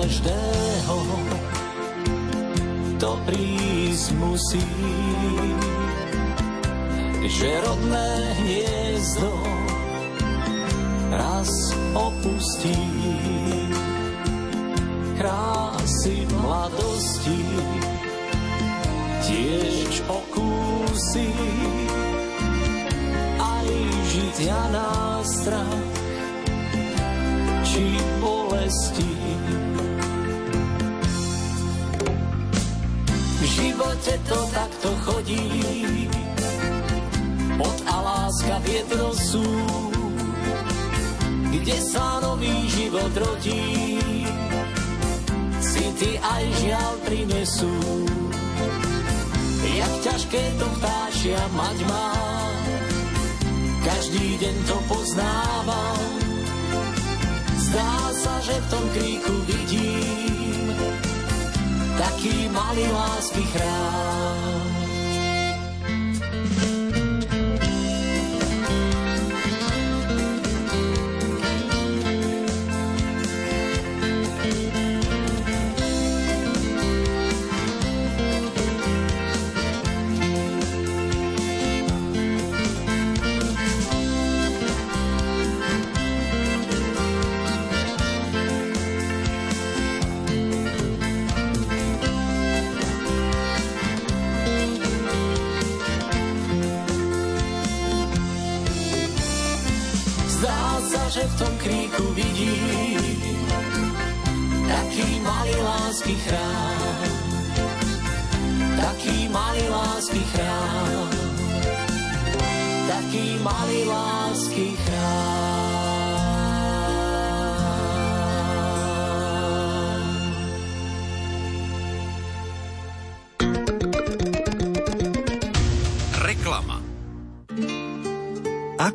Každého to prísť musí, že rodné hniezdo raz opustí. Krásy mladosti, tiež okúsi aj žitia nástrach či bolesti. Živote to takto chodí. Pot a láska v jedno sú, kde sa nový život rodí. City aj žiaľ prinesú, jak ťažké to vtáčia mať má. každý deň to poznávam. Zdá sa, že v tom kríku vidím taký malý lásky chrám.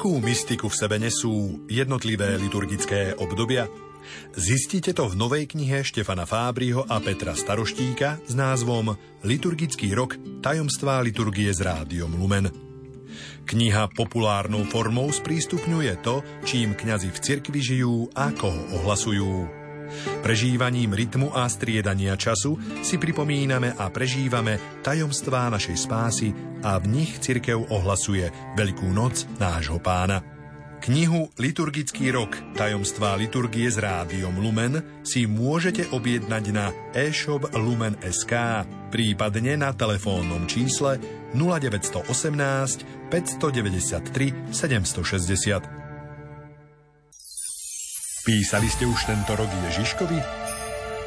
Akú mystiku v sebe nesú jednotlivé liturgické obdobia? Zistíte to v novej knihe Štefana Fábriho a Petra Staroštíka s názvom Liturgický rok tajomstvá liturgie s rádiom Lumen. Kniha populárnou formou sprístupňuje to, čím kňazi v cirkvi žijú a koho ohlasujú. Prežívaním rytmu a striedania času si pripomíname a prežívame tajomstvá našej spásy a v nich cirkev ohlasuje Veľkú noc nášho pána. Knihu Liturgický rok tajomstvá liturgie s rádiom Lumen si môžete objednať na e-shop Lumen.sk, prípadne na telefónnom čísle 0918 593 760. Písali ste už tento rok Ježiškovi?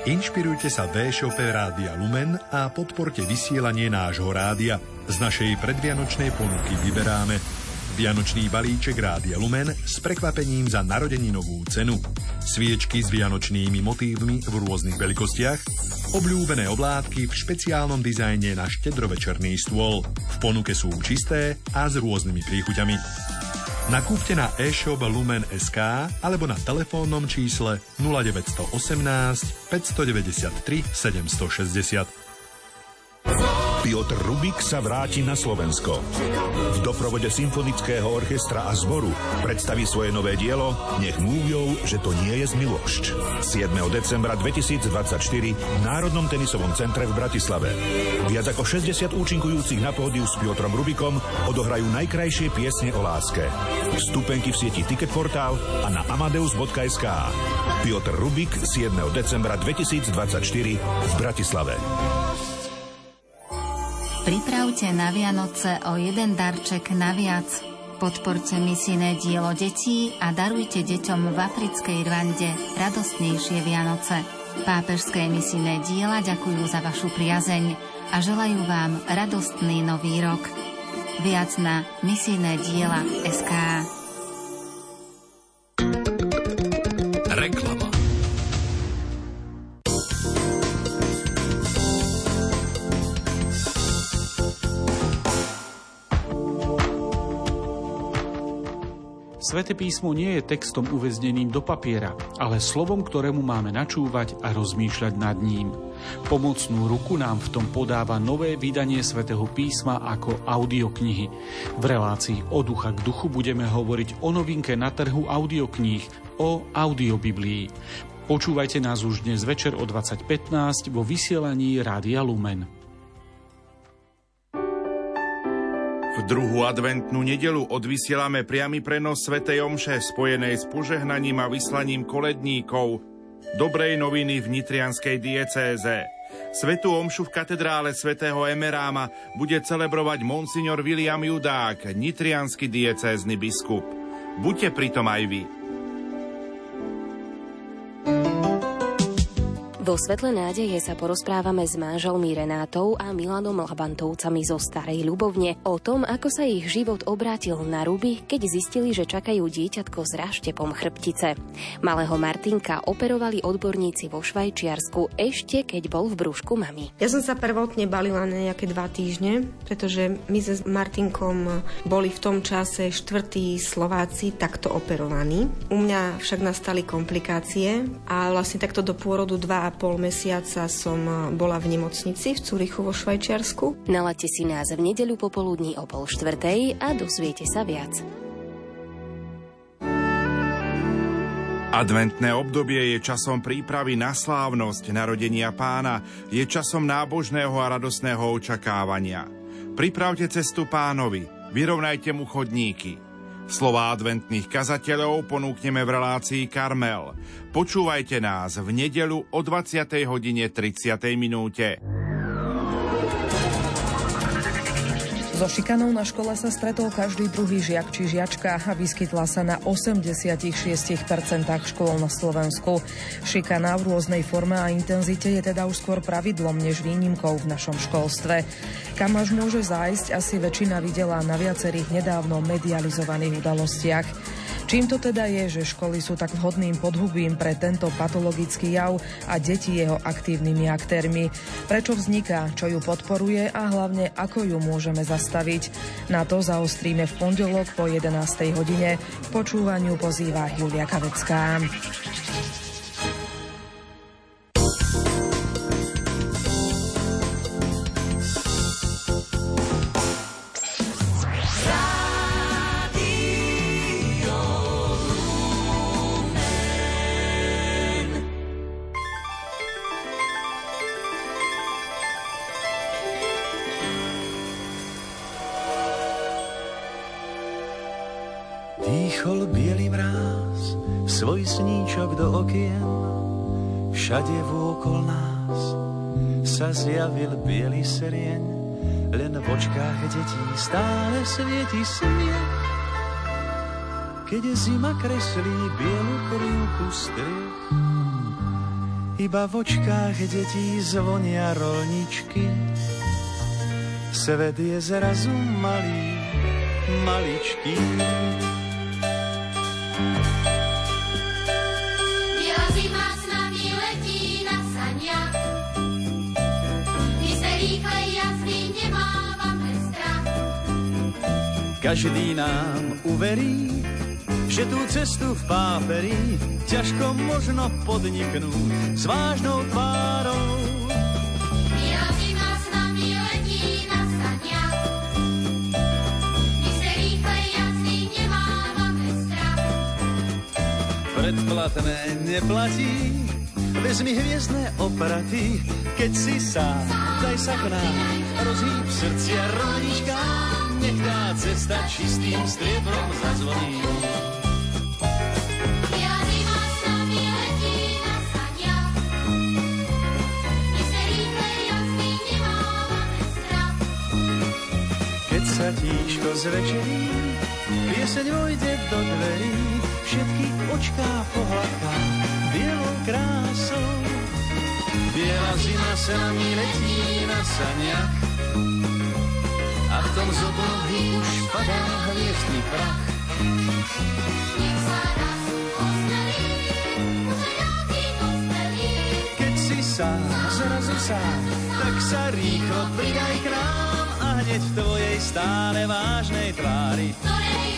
Inšpirujte sa v-shope Rádia Lumen a podporte vysielanie nášho rádia. Z našej predvianočnej ponuky vyberáme Vianočný balíček Rádia Lumen s prekvapením za narodeninovú cenu, sviečky s vianočnými motívmi v rôznych veľkostiach, obľúbené oblátky v špeciálnom dizajne na štedrovečerný stôl. V ponuke sú čisté a s rôznymi príchuťami. Nakúpte na e-shop Lumen.sk alebo na telefónnom čísle 0918 593 760. Piotr Rubik sa vráti na Slovensko. V doprovode symfonického orchestra a zboru predstaví svoje nové dielo Nech múvjou, že to nie je zmilošť. 7. decembra 2024 v Národnom tenisovom centre v Bratislave. Viac ako 60 účinkujúcich na pódiu s Piotrom Rubikom odohrajú najkrajšie piesne o láske. Vstupenky v sieti Ticketportál a na amadeus.sk. Piotr Rubik 7. decembra 2024 v Bratislave. Pripravte na Vianoce o jeden darček naviac. Podporte misijné dielo detí a darujte deťom v africkej Rwande radostnejšie Vianoce. Pápežské misijné diela ďakujú za vašu priazeň a želajú vám radostný nový rok. Viac na misijné diela SK. Svete písmo nie je textom uväzneným do papiera, ale slovom, ktorému máme načúvať a rozmýšľať nad ním. Pomocnú ruku nám v tom podáva nové vydanie svätého písma ako audioknihy. V relácii od ducha k duchu budeme hovoriť o novinke na trhu audiokníh, o audiobiblii. Počúvajte nás už dnes večer o 20.15 vo vysielaní Rádia Lumen. Druhú adventnú nedelu odvysielame priamy prenos Svetej Omše spojenej s požehnaním a vyslaním koledníkov dobrej noviny v Nitrianskej diecéze. Svetú omšu v katedrále svätého Emeráma bude celebrovať monsignor William Judák, nitrianský diecézny biskup. Buďte pritom aj vy. Vo Svetle nádeje sa porozprávame s manželmi Renátou a Milanom Labantovcami zo Starej Ľubovne o tom, ako sa ich život obrátil na ruby, keď zistili, že čakajú dieťatko s raštepom chrbtice. Malého Martinka operovali odborníci vo Švajčiarsku ešte keď bol v brúšku mami. Ja som sa prvotne balila na nejaké dva týždne, pretože my s Martinkom boli v tom čase štvrtí Slováci takto operovaní. U mňa však nastali komplikácie a vlastne takto do pôrodu dva pol mesiaca som eh, bola v nemocnici v Curichu vo Švajčiarsku. Nalaďte si nás v nedeľu popoludní o pol štvrtej a dozviete sa viac. Adventné obdobie je časom prípravy na slávnosť narodenia pána, je časom nábožného a radosného očakávania. Pripravte cestu pánovi, vyrovnajte mu chodníky. Slová adventných kazateľov ponúkneme v relácii Karmel. Počúvajte nás v nedelu o 20. hodine 30. minúte. So šikanou na škole sa stretol každý druhý žiak či žiačka a vyskytla sa na 86% škôl na Slovensku. Šikana v rôznej forme a intenzite je teda už skôr pravidlom než výnimkou v našom školstve. Kam až môže zájsť, asi väčšina videla na viacerých nedávno medializovaných udalostiach. Čím to teda je, že školy sú tak vhodným podhubím pre tento patologický jav a deti jeho aktívnymi aktérmi? Prečo vzniká, čo ju podporuje a hlavne ako ju môžeme zastaviť? Na to zaostríme v pondelok po 11. hodine. K počúvaniu pozýva Julia Kavecká. Serieň, len v očkách detí stále svieti smiech. Keď zima kreslí bielu krivku striech, iba v očkách detí zvonia rolničky. Svet je zrazu malý, maličký. Každý nám uverí, že tú cestu v páperi ťažko možno podniknúť s vážnou tvárou. Predplatné neplatí, vezmi hviezdne opraty, keď si sám, daj sa k nám, rozhýb srdcia tá cesta čistým striebrom zazvoní. Sa tíško zvečerí, pieseň vojde do dverí, všetky očká pohľadká bielou krásou. Biela zima sa nami letí na saniach a v tom z oblohy už padá hviezdny prach. Nech sa raz už. Keď si sám, zrazu sám, tak sa rýchlo pridaj k nám a hneď v tvojej stále vážnej tvári Ktorej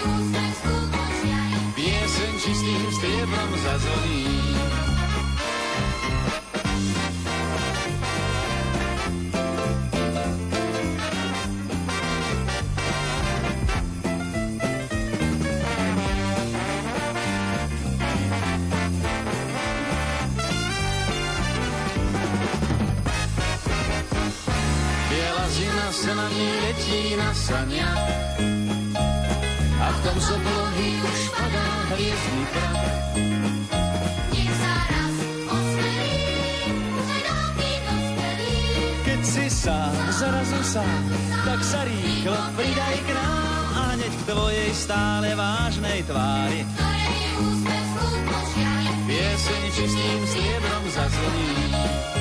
pieseň čistým striebrom zazvoní. Sa na ní letí na saniach a v tom z oblohy už padá hviezdny prach. Keď si sám, zrazu sám, tak sa rýchlo pridaj k nám a hneď k tvojej stále vážnej tvári. Pieseň čistým striebrom zazvoní.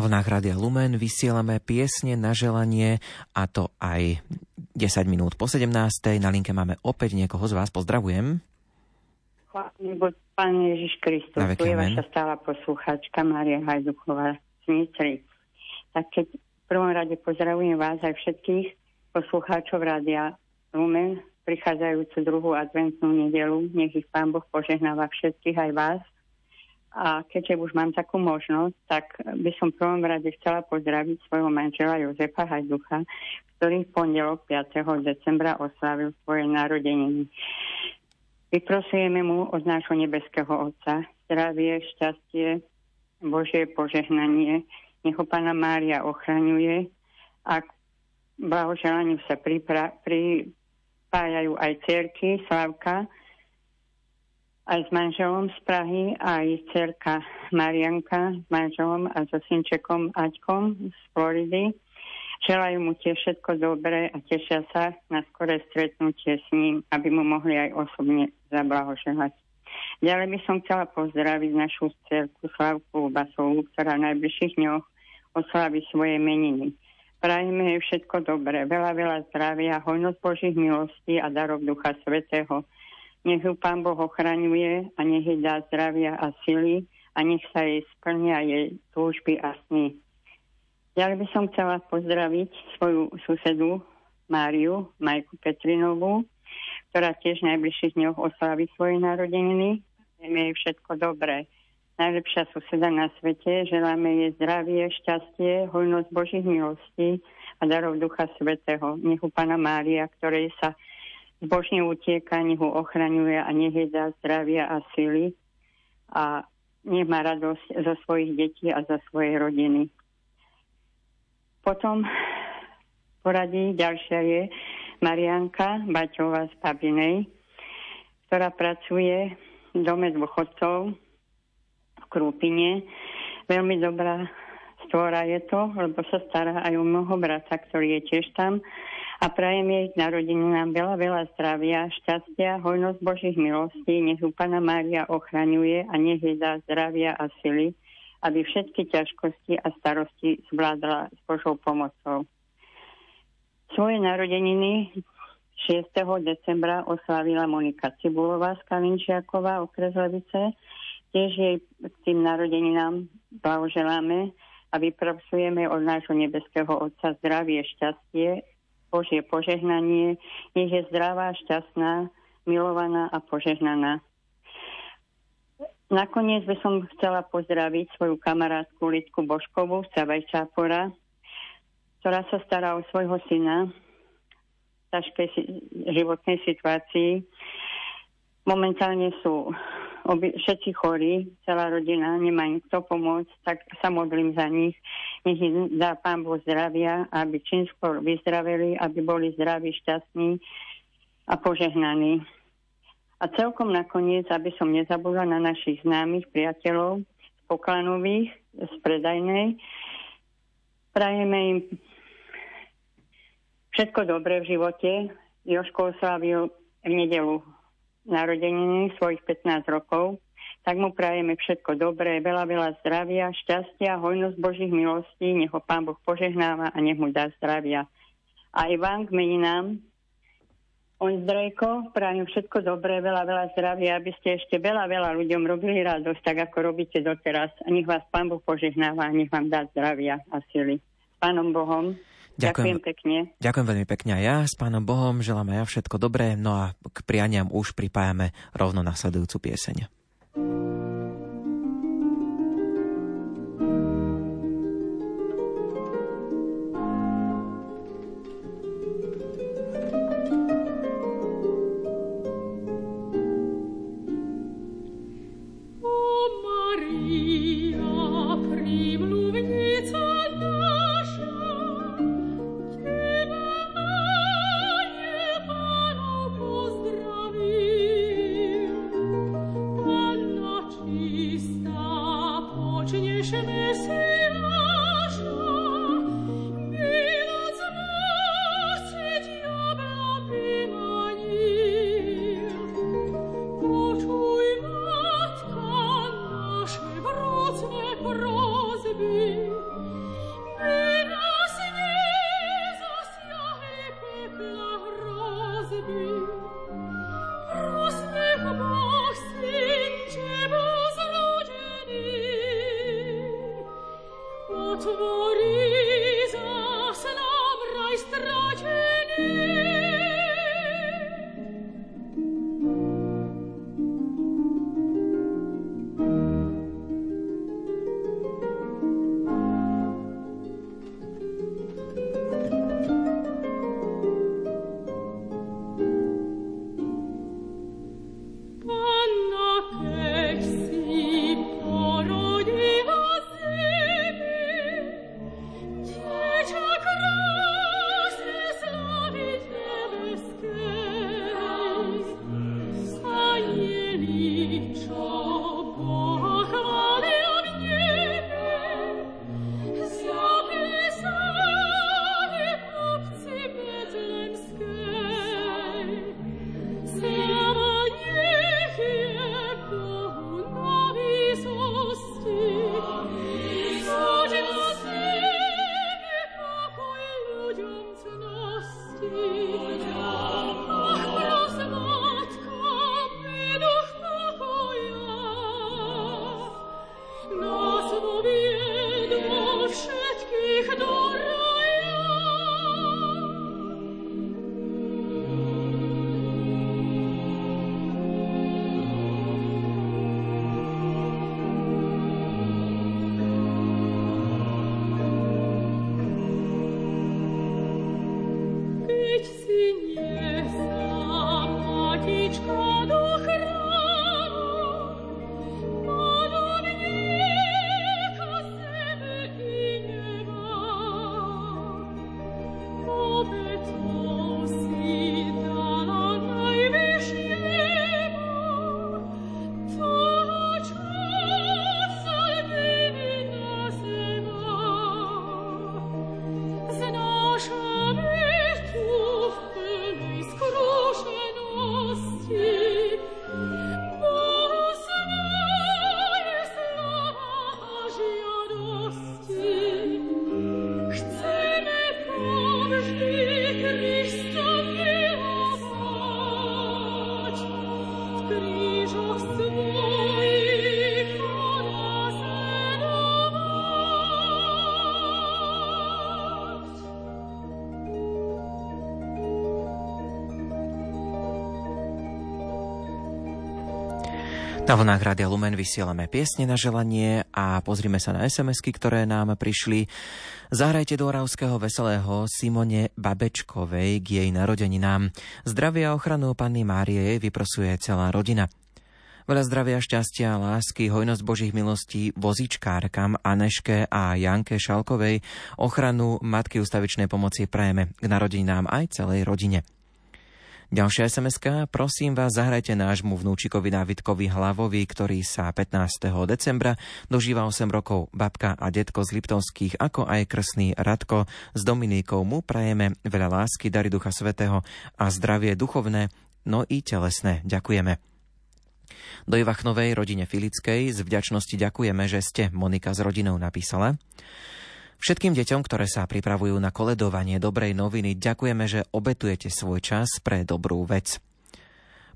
Na vlnách Rádia Lumen vysielame piesne na želanie a to aj 10 minút po 17. Na linke máme opäť niekoho z vás. Pozdravujem. Chválený Pán Ježiš Kristus, tu je vaša stála poslucháčka Mária Hajduchová z Nitry. Tak keď v prvom rade pozdravujem vás aj všetkých poslucháčov Rádia Lumen, prichádzajúcu druhú adventnú nedelu. Nech ich Pán Boh požehnáva všetkých aj vás – a keďže už mám takú možnosť, tak by som v prvom rade chcela pozdraviť svojho manžela Jozefa Hajducha, ktorý v pondelok 5. decembra oslavil svoje narodeniny. Vyprosujeme mu od nášho nebeského Otca zdravie, šťastie, Božie požehnanie. Nech ho Pána Mária ochraňuje a k blahoželaniu sa pripra- pripájajú aj cerky Slavka, aj s manželom z Prahy, aj cerka Marianka s manželom a so synčekom Aťkom z Floridy. Želajú mu tiež všetko dobré a tešia sa na skoré stretnutie s ním, aby mu mohli aj osobne zablahoželať. Ďalej by som chcela pozdraviť našu cerku Slavku Basovú, ktorá v najbližších dňoch oslaví svoje meniny. Prajeme jej všetko dobré, veľa, veľa zdravia, hojnosť Božích milostí a darov Ducha Svetého, nech ju Pán Boh ochraňuje a nech jej dá zdravia a sily a nech sa jej splnia jej túžby a sny. Ďalej by som chcela pozdraviť svoju susedu Máriu, Majku Petrinovú, ktorá tiež v najbližších dňoch oslaví svoje narodeniny. Želáme jej všetko dobré. Najlepšia suseda na svete. Želáme jej zdravie, šťastie, hojnosť Božích milostí a darov Ducha Svetého. Nech u Pana Mária, ktorej sa zbožne utieka, nech ho ochraňuje a nech je dá zdravia a sily a nech má radosť zo svojich detí a za svoje rodiny. Potom poradí ďalšia je Marianka Baťová z Pabinej, ktorá pracuje v dome dôchodcov v Krúpine. Veľmi dobrá stvora je to, lebo sa stará aj o mnoho brata, ktorý je tiež tam a prajem jej narodeninám veľa, veľa zdravia, šťastia, hojnosť Božích milostí, nech ju Pana Mária ochraňuje a nech jej dá zdravia a sily, aby všetky ťažkosti a starosti zvládla s Božou pomocou. Svoje narodeniny 6. decembra oslavila Monika Cibulová z Kalinčiaková, okres Levice. Tiež jej k tým narodeninám blahoželáme a vyprosujeme od nášho nebeského Otca zdravie, šťastie, Božie požehnanie, nech je zdravá, šťastná, milovaná a požehnaná. Nakoniec by som chcela pozdraviť svoju kamarátku Lidku Boškovú z Savajčápora, ktorá sa stará o svojho syna v ťažkej životnej situácii. Momentálne sú obi, všetci chorí, celá rodina, nemá im kto pomôcť, tak sa modlím za nich. Nech im dá Pán Boh zdravia, aby čím skôr vyzdraveli, aby boli zdraví, šťastní a požehnaní. A celkom nakoniec, aby som nezabudla na našich známych priateľov z Poklanových, z Predajnej, prajeme im všetko dobré v živote. Joško oslavil v nedelu narodeniny svojich 15 rokov, tak mu prajeme všetko dobré, veľa, veľa zdravia, šťastia, hojnosť Božích milostí, nech ho Pán Boh požehnáva a nech mu dá zdravia. A Ivan k meninám, Ondrejko, prajem všetko dobré, veľa, veľa zdravia, aby ste ešte veľa, veľa ľuďom robili radosť, tak ako robíte doteraz. A nech vás Pán Boh požehnáva a nech vám dá zdravia a sily. Pánom Bohom. Ďakujem, ďakujem pekne. Ďakujem veľmi pekne aj ja. S pánom Bohom želám aj ja všetko dobré. No a k prianiam už pripájame rovno nasledujúcu pieseň. Na vlnách Rádia Lumen vysielame piesne na želanie a pozrime sa na SMS-ky, ktoré nám prišli. Zahrajte do Oravského veselého Simone Babečkovej k jej narodeninám. Zdravia a ochranu Panny Márie vyprosuje celá rodina. Veľa zdravia, šťastia, lásky, hojnosť Božích milostí vozičkárkam Aneške a Janke Šalkovej, ochranu Matky ustavičnej pomoci prajeme k narodinám aj celej rodine. Ďalšia sms prosím vás, zahrajte nášmu vnúčikovi Dávidkovi Hlavovi, ktorý sa 15. decembra dožíva 8 rokov. Babka a detko z Liptovských, ako aj krsný Radko s Dominikou mu prajeme veľa lásky, dary Ducha Svetého a zdravie duchovné, no i telesné. Ďakujeme. Do Ivachnovej rodine Filickej z vďačnosti ďakujeme, že ste Monika s rodinou napísala. Všetkým deťom, ktoré sa pripravujú na koledovanie dobrej noviny, ďakujeme, že obetujete svoj čas pre dobrú vec.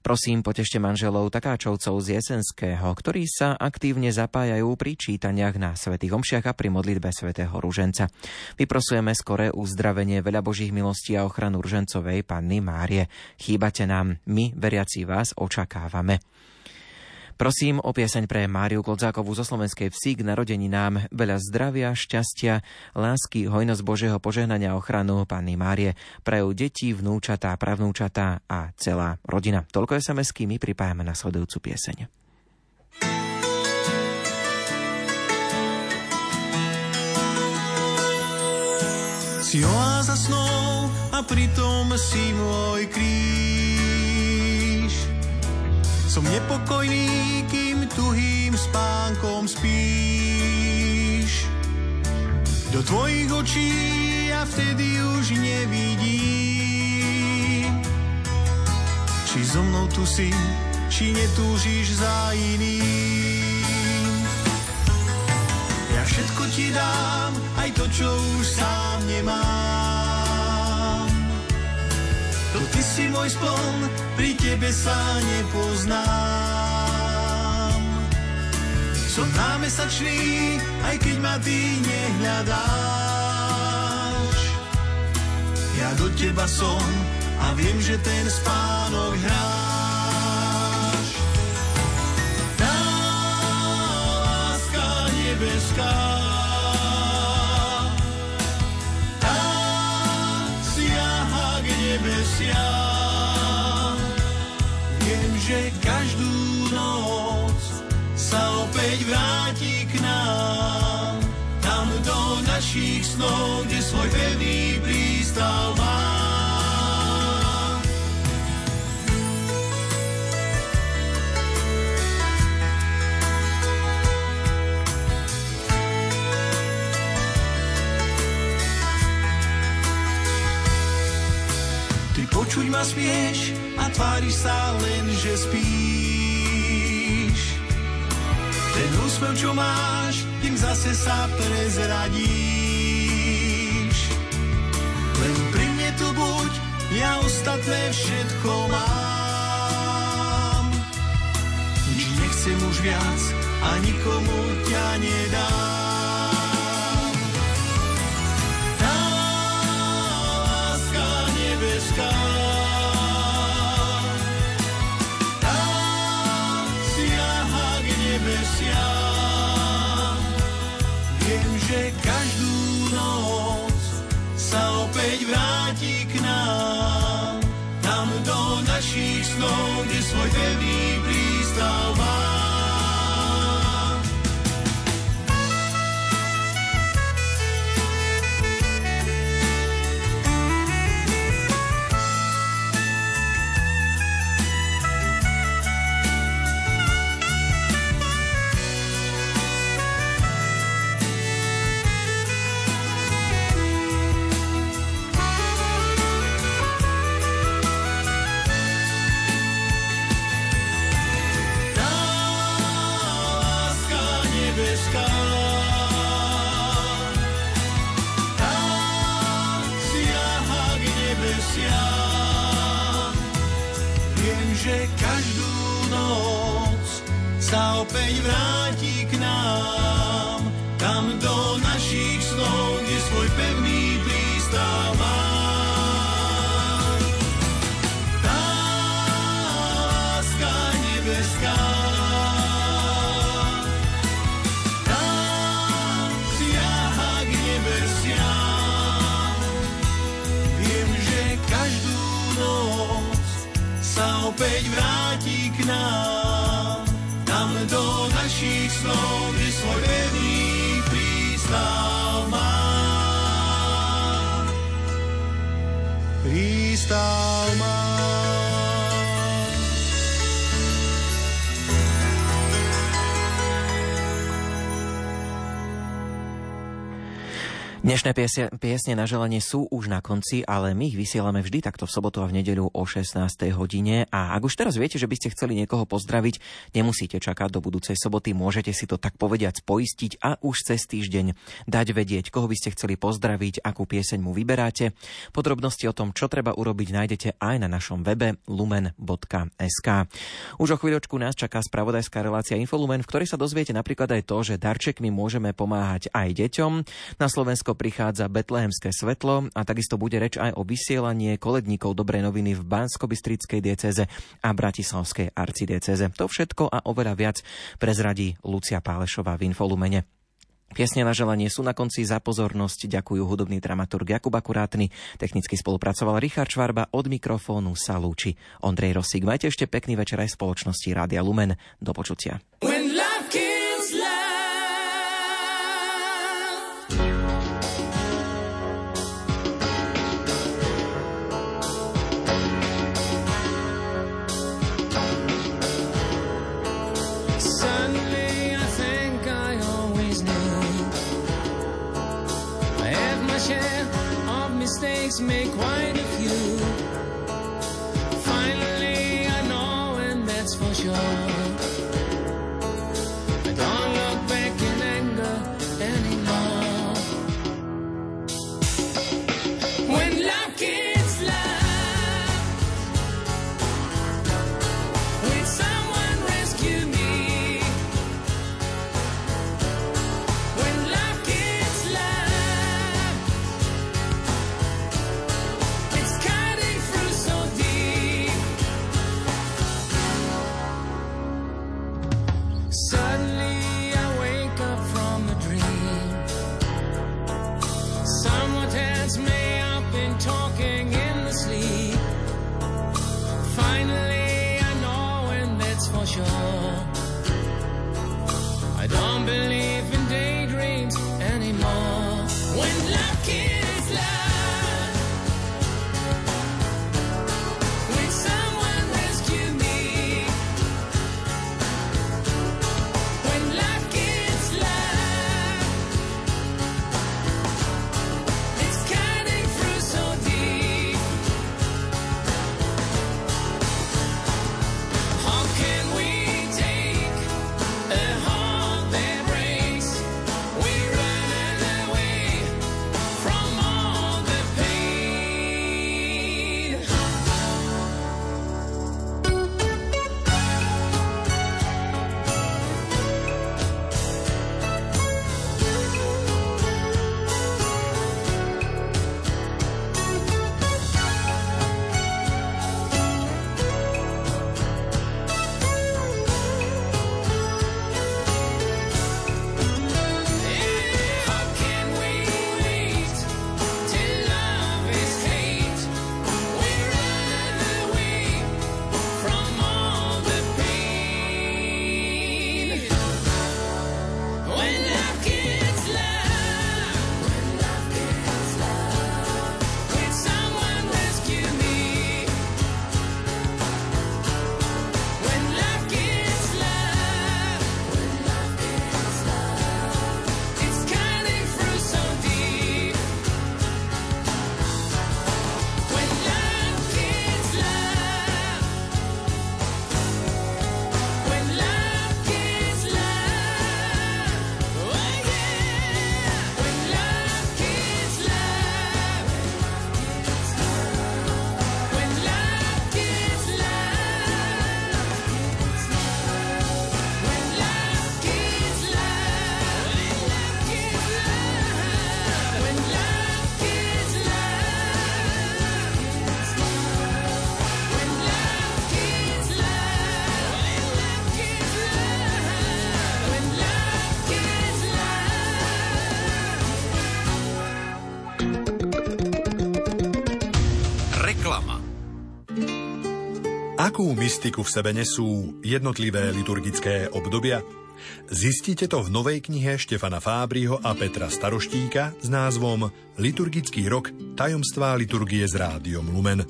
Prosím, potešte manželov takáčovcov z Jesenského, ktorí sa aktívne zapájajú pri čítaniach na svätých omšiach a pri modlitbe svätého Ruženca. Vyprosujeme skoré uzdravenie veľa Božích milostí a ochranu Ružencovej Panny Márie. Chýbate nám, my, veriaci vás, očakávame. Prosím o pieseň pre Máriu Klodzákovú zo Slovenskej vsi k narodeninám veľa zdravia, šťastia, lásky, hojnosť Božieho požehnania a ochranu Panny Márie, prajú deti, vnúčatá, pravnúčatá a celá rodina. Toľko SMS-ky my pripájame na sledujúcu pieseň. Si oáza snou a pritom si môj kríž som nepokojný, kým tuhým spánkom spíš. Do tvojich očí ja vtedy už nevidím. Či so mnou tu si, či netúžiš za iným. Ja všetko ti dám, aj to, čo už sám nemám. Si môj spln, pri tebe sa nepoznám. Som námesačný, aj keď ma ty nehľadáš. Ja do teba som a viem, že ten spánok hráš. Tá láska nebeská našich snov, kde svoj pevný prístav. Ty počuť ma smieš a tváriš sa len, že spíš. Ten úsmev, čo máš, tým zase sa prezradíš. Ja ostatné všetko mám. Nič nechcem už viac a nikomu ťa nedám. Tá kde svoj Dnešné piesie, piesne na želanie sú už na konci, ale my ich vysielame vždy takto v sobotu a v nedeľu o 16. hodine. A ak už teraz viete, že by ste chceli niekoho pozdraviť, nemusíte čakať do budúcej soboty, môžete si to tak povediať poistiť a už cez týždeň dať vedieť, koho by ste chceli pozdraviť, akú pieseň mu vyberáte. Podrobnosti o tom, čo treba urobiť, nájdete aj na našom webe lumen.sk. Už o chvíľočku nás čaká spravodajská relácia Infolumen, v ktorej sa dozviete napríklad aj to, že darčekmi môžeme pomáhať aj deťom. Na Slovensko prichádza betlehemské svetlo a takisto bude reč aj o vysielanie koledníkov dobrej noviny v Bansko-Bystrickej dieceze a Bratislavskej arcidieceze. To všetko a oveľa viac prezradí Lucia Pálešová v Infolumene. Piesne na želanie sú na konci za pozornosť. Ďakujú hudobný dramaturg Jakub Akurátny. Technicky spolupracoval Richard Švarba. Od mikrofónu sa lúči Ondrej Rosík. Majte ešte pekný večer aj spoločnosti Rádia Lumen. Do počutia. make quite a few. Finally, I know, and that's for sure. Akú mystiku v sebe nesú jednotlivé liturgické obdobia? Zistite to v novej knihe Štefana Fábriho a Petra Staroštíka s názvom Liturgický rok tajomstvá liturgie s rádiom Lumen.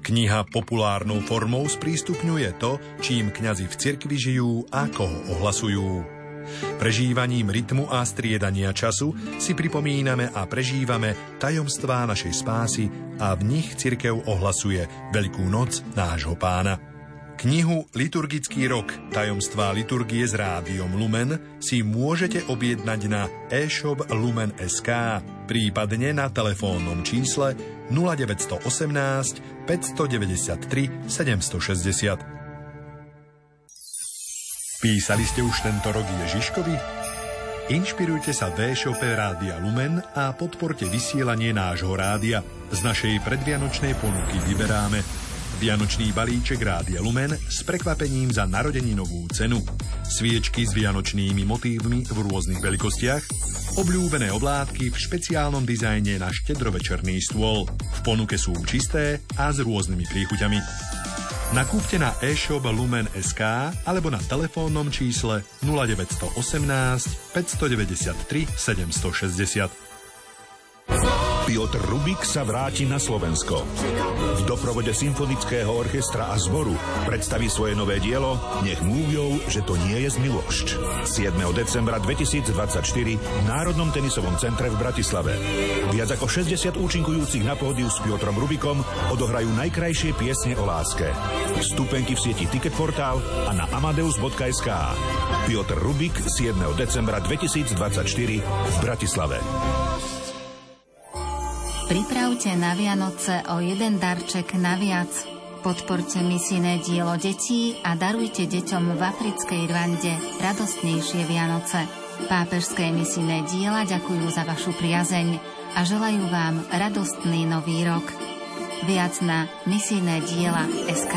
Kniha populárnou formou sprístupňuje to, čím kňazi v cirkvi žijú a koho ohlasujú. Prežívaním rytmu a striedania času si pripomíname a prežívame tajomstvá našej spásy a v nich cirkev ohlasuje Veľkú noc nášho pána. Knihu Liturgický rok tajomstvá liturgie s rádiom Lumen si môžete objednať na e-shop Lumen.sk, prípadne na telefónnom čísle 0918 593 760. Písali ste už tento rok Ježiškovi? Inšpirujte sa v e-shope Rádia Lumen a podporte vysielanie nášho rádia. Z našej predvianočnej ponuky vyberáme Vianočný balíček Rádia Lumen s prekvapením za narodeninovú cenu. Sviečky s vianočnými motívmi v rôznych veľkostiach. Obľúbené oblátky v špeciálnom dizajne na štedrovečerný stôl. V ponuke sú čisté a s rôznymi príchuťami. Nakúpte na e-shop Lumen.sk alebo na telefónnom čísle 0918 593 760. Piotr Rubik sa vráti na Slovensko. V doprovode symfonického orchestra a zboru predstaví svoje nové dielo Nech múvjou, že to nie je zmilošť. 7. decembra 2024 v Národnom tenisovom centre v Bratislave. Viac ako 60 účinkujúcich na pódiu s Piotrom Rubikom odohrajú najkrajšie piesne o láske. Vstupenky v sieti Ticketportál a na amadeus.sk. Piotr Rubik 7. decembra 2024 v Bratislave. Pripravte na Vianoce o jeden darček naviac. Podporte misijné dielo detí a darujte deťom v africkej Rwande radostnejšie Vianoce. Pápežské misijné diela ďakujú za vašu priazeň a želajú vám radostný nový rok. Viac na misijné diela SK.